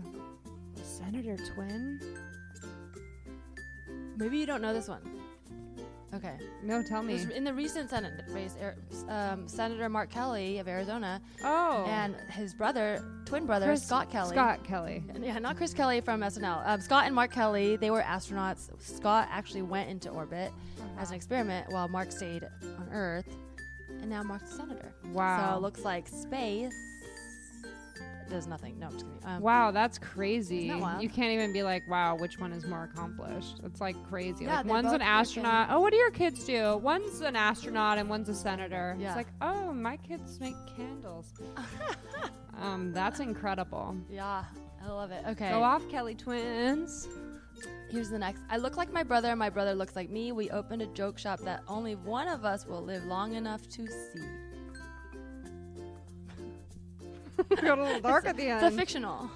Senator twin. Maybe you don't know this one. Okay. No, tell It me. was in the recent Senate race, er, um, Senator Mark Kelly of Arizona Oh, and his brother, twin brother Chris- Scott Kelly. Scott Kelly. Yeah, not Chris Kelly from SNL. Um, Scott and Mark Kelly, they were astronauts. Scott actually went into orbit as an experiment while Mark stayed on Earth, and now Mark's a senator. Wow. So it looks like space does nothing. No, I'm just kidding. Um, Wow, that's crazy. That? You can't even be like, wow, which one is more accomplished? It's like crazy. Yeah, like one's an freaking- astronaut. Oh, what do your kids do? One's an astronaut and one's a senator. Yeah. It's like, oh, my kids make candles. um, that's incredible. Yeah, I love it. Okay. Go off, Kelly twins. Here's the next. I look like my brother. and My brother looks like me. We opened a joke shop that only one of us will live long enough to see. Got a little dark at the It's end. a fictional.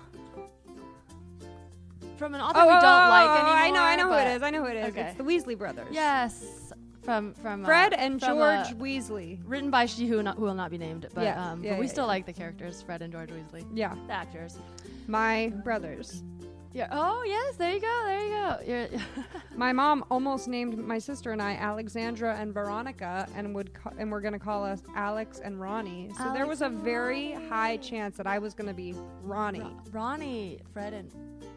From an author oh, we don't oh, like anymore. I know, I know who it is. I know who it is. Okay. It's the Weasley brothers. Yes, from from uh, Fred and from, George uh, Weasley. written by she who, not, who will not be named, but Yeah, um, yeah, but we yeah, still yeah. like the characters, Fred and George Weasley, Yeah, the actors. my brothers. Yeah. Oh yes, there you go, there you go. My mom almost named my sister and I Alexandra and Veronica, and would ca- and we're gonna call us Alex and Ronnie. So there was a very high chance that I was gonna be Ronnie. Ron- Ronnie, Fred and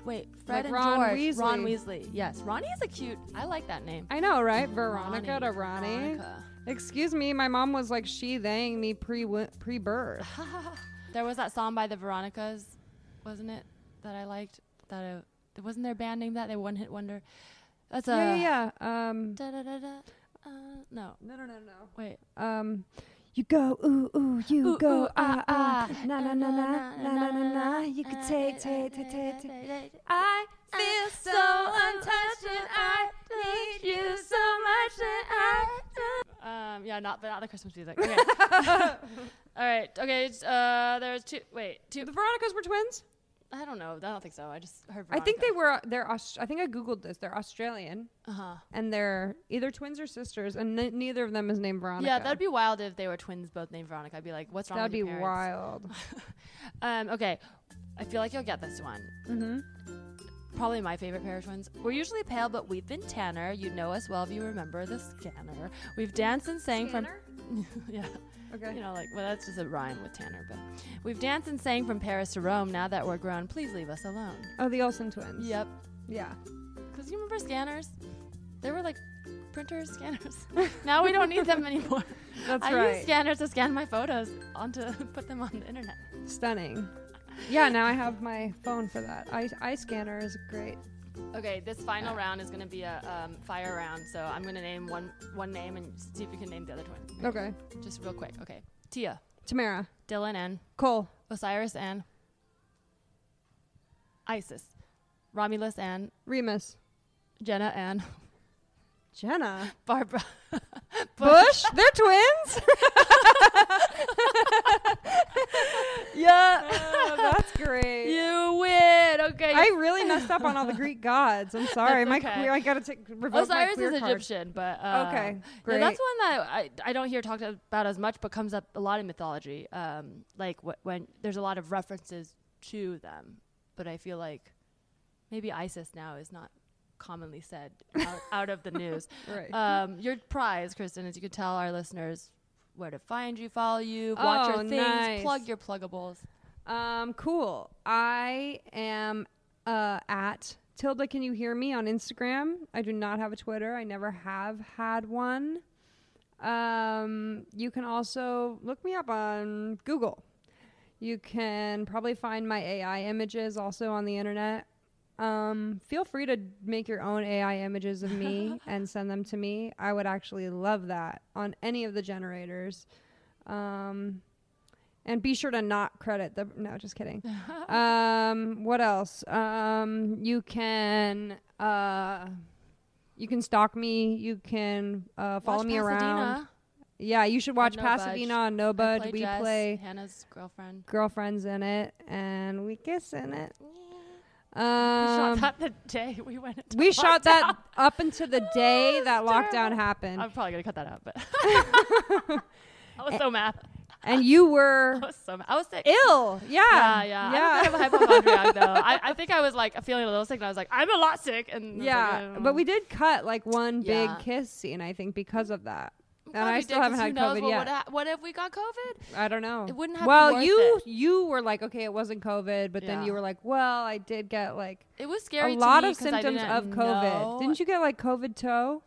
wait, Fred Like and Ron George, Weasley. Ron Weasley. Yes, Ronnie is a cute. I like that name. I know, right? Veronica to Ronnie. Veronica. Excuse me, my mom was like she theying me pre pre birth. There was that song by the Veronicas, wasn't it? That I liked. That there wasn't their band name that they one hit wonder. That's a yeah, yeah, yeah. Um, Da, da, da, da. Uh, no, no, no, no, no. wait. Um, you go ooh ooh, you Ooh, go ooh, ah ah, ah, na na na na na na na na. You could take take take take take. I feel so untouched and I need you so much that I. Um, yeah, not, but not the Christmas music. Okay. All right. Okay. it's, Uh, there's two. Wait, two. The Veronicas were twins. I don't know. I don't think so. I just heard. I think they were. They're. Aus- I think I googled this. They're Australian, Uh huh. and they're either twins or sisters, and n- neither of them is named Veronica. Yeah, that'd be wild if they were twins, both named Veronica. I'd be like, what's wrong with that'd be your parents? wild. Um. Okay. I feel like you'll get this one. mm-hmm. Probably my favorite pair of twins. We're usually pale, but we've been tanner. You know us well if you remember the scanner. We've danced and sang from. yeah. Okay. You know, like, well, that's just a rhyme with Tanner, but we've danced and sang from Paris to Rome. Now that we're grown, please leave us alone. Oh, the Olsen twins. Yep. Yeah. Because you remember scanners? They were like printers, scanners. now we don't need them anymore. That's I right. use scanners to scan my photos onto put them on the internet. Stunning. Yeah. Now I have my phone for that. I eye scanner is great. Okay, this final round is gonna be a um, fire round. So I'm gonna name one one name and see if you can name the other twin. Okay. Just real quick. Okay, Tia, Tamera. Dylan, and Cole. Osiris, and Isis. Romulus and Remus. Jenna and Jenna. Barbara. Bush? They're twins? yeah. oh, that's great. you win. Okay. I really messed up on all the Greek gods. I'm sorry. That's My okay. queer, I gotta take revoke Osiris queer is card. Egyptian, but uh, Okay, yeah, great. that's one that I, I don't hear talked about as much, but comes up a lot in mythology. Um, like wh- when there's a lot of references to them, but I feel like maybe Isis now is not commonly said out, out of the news. Right. Um, your prize, Kristen, is you could tell our listeners where to find you, follow you, watch Oh, your things, nice. plug your pluggables. Um, cool. I am uh, at Tilda. Can you hear me on Instagram? I do not have a Twitter. I never have had one. Um, you can also look me up on Google. You can probably find my AI images also on the internet. Um, feel free to make your own AI images of me and send them to me. I would actually love that on any of the generators. Um, and be sure to not credit the. No, just kidding. um, what else? Um, you can. Uh, you can stalk me. You can uh, follow Watch me around. Yeah, you should watch No Budge. Pasadena on No Budge. play We Jess, play Hannah's girlfriend. girlfriends in it, and we kiss in it. We Um, shot that the day we went. Into we shot that up until the day that lockdown terrible. happened, I'm probably gonna cut that out, but I was so mad. and you I were was so mad. I was sick. ill. Yeah, Yeah, yeah. I'm a bit of a hypochondriac, though. I, I think I was like feeling a little sick, and I was like, I'm a lot sick. And yeah, like, but we did cut like one Yeah. big kiss scene. I think because of that. Know." and I still haven't had COVID what yet. ha- what if we got COVID? I don't know. It wouldn't have well, you it. you were like, okay, it wasn't COVID, but then you were like, well, I did get like It was scary. a lot of symptoms of COVID. know- Didn't you get like COVID toe?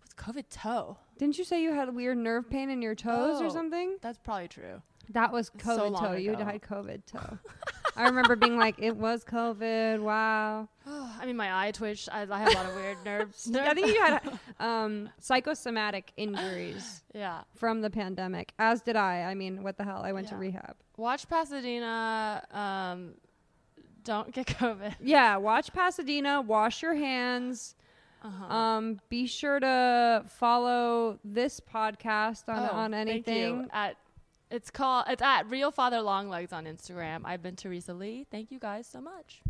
What's COVID toe? Didn't you say you had weird nerve pain in your toes or Oh. something? That's probably true. That was COVID long toe. You died COVID toe. I remember being like, it was COVID. Wow. I mean, my eye twitched. I, I have a lot of weird nerves. I think you had um, psychosomatic injuries yeah. from the pandemic, as did I. I mean, what the hell? I went to rehab. Watch Pasadena. Um, don't get COVID. Yeah, watch Pasadena. Wash your hands. Uh-huh. Um, be sure to follow this podcast on Oh, on anything. At it's called it's at Real Father Longlegs on Instagram. I've been Teresa Lee. Thank you guys so much.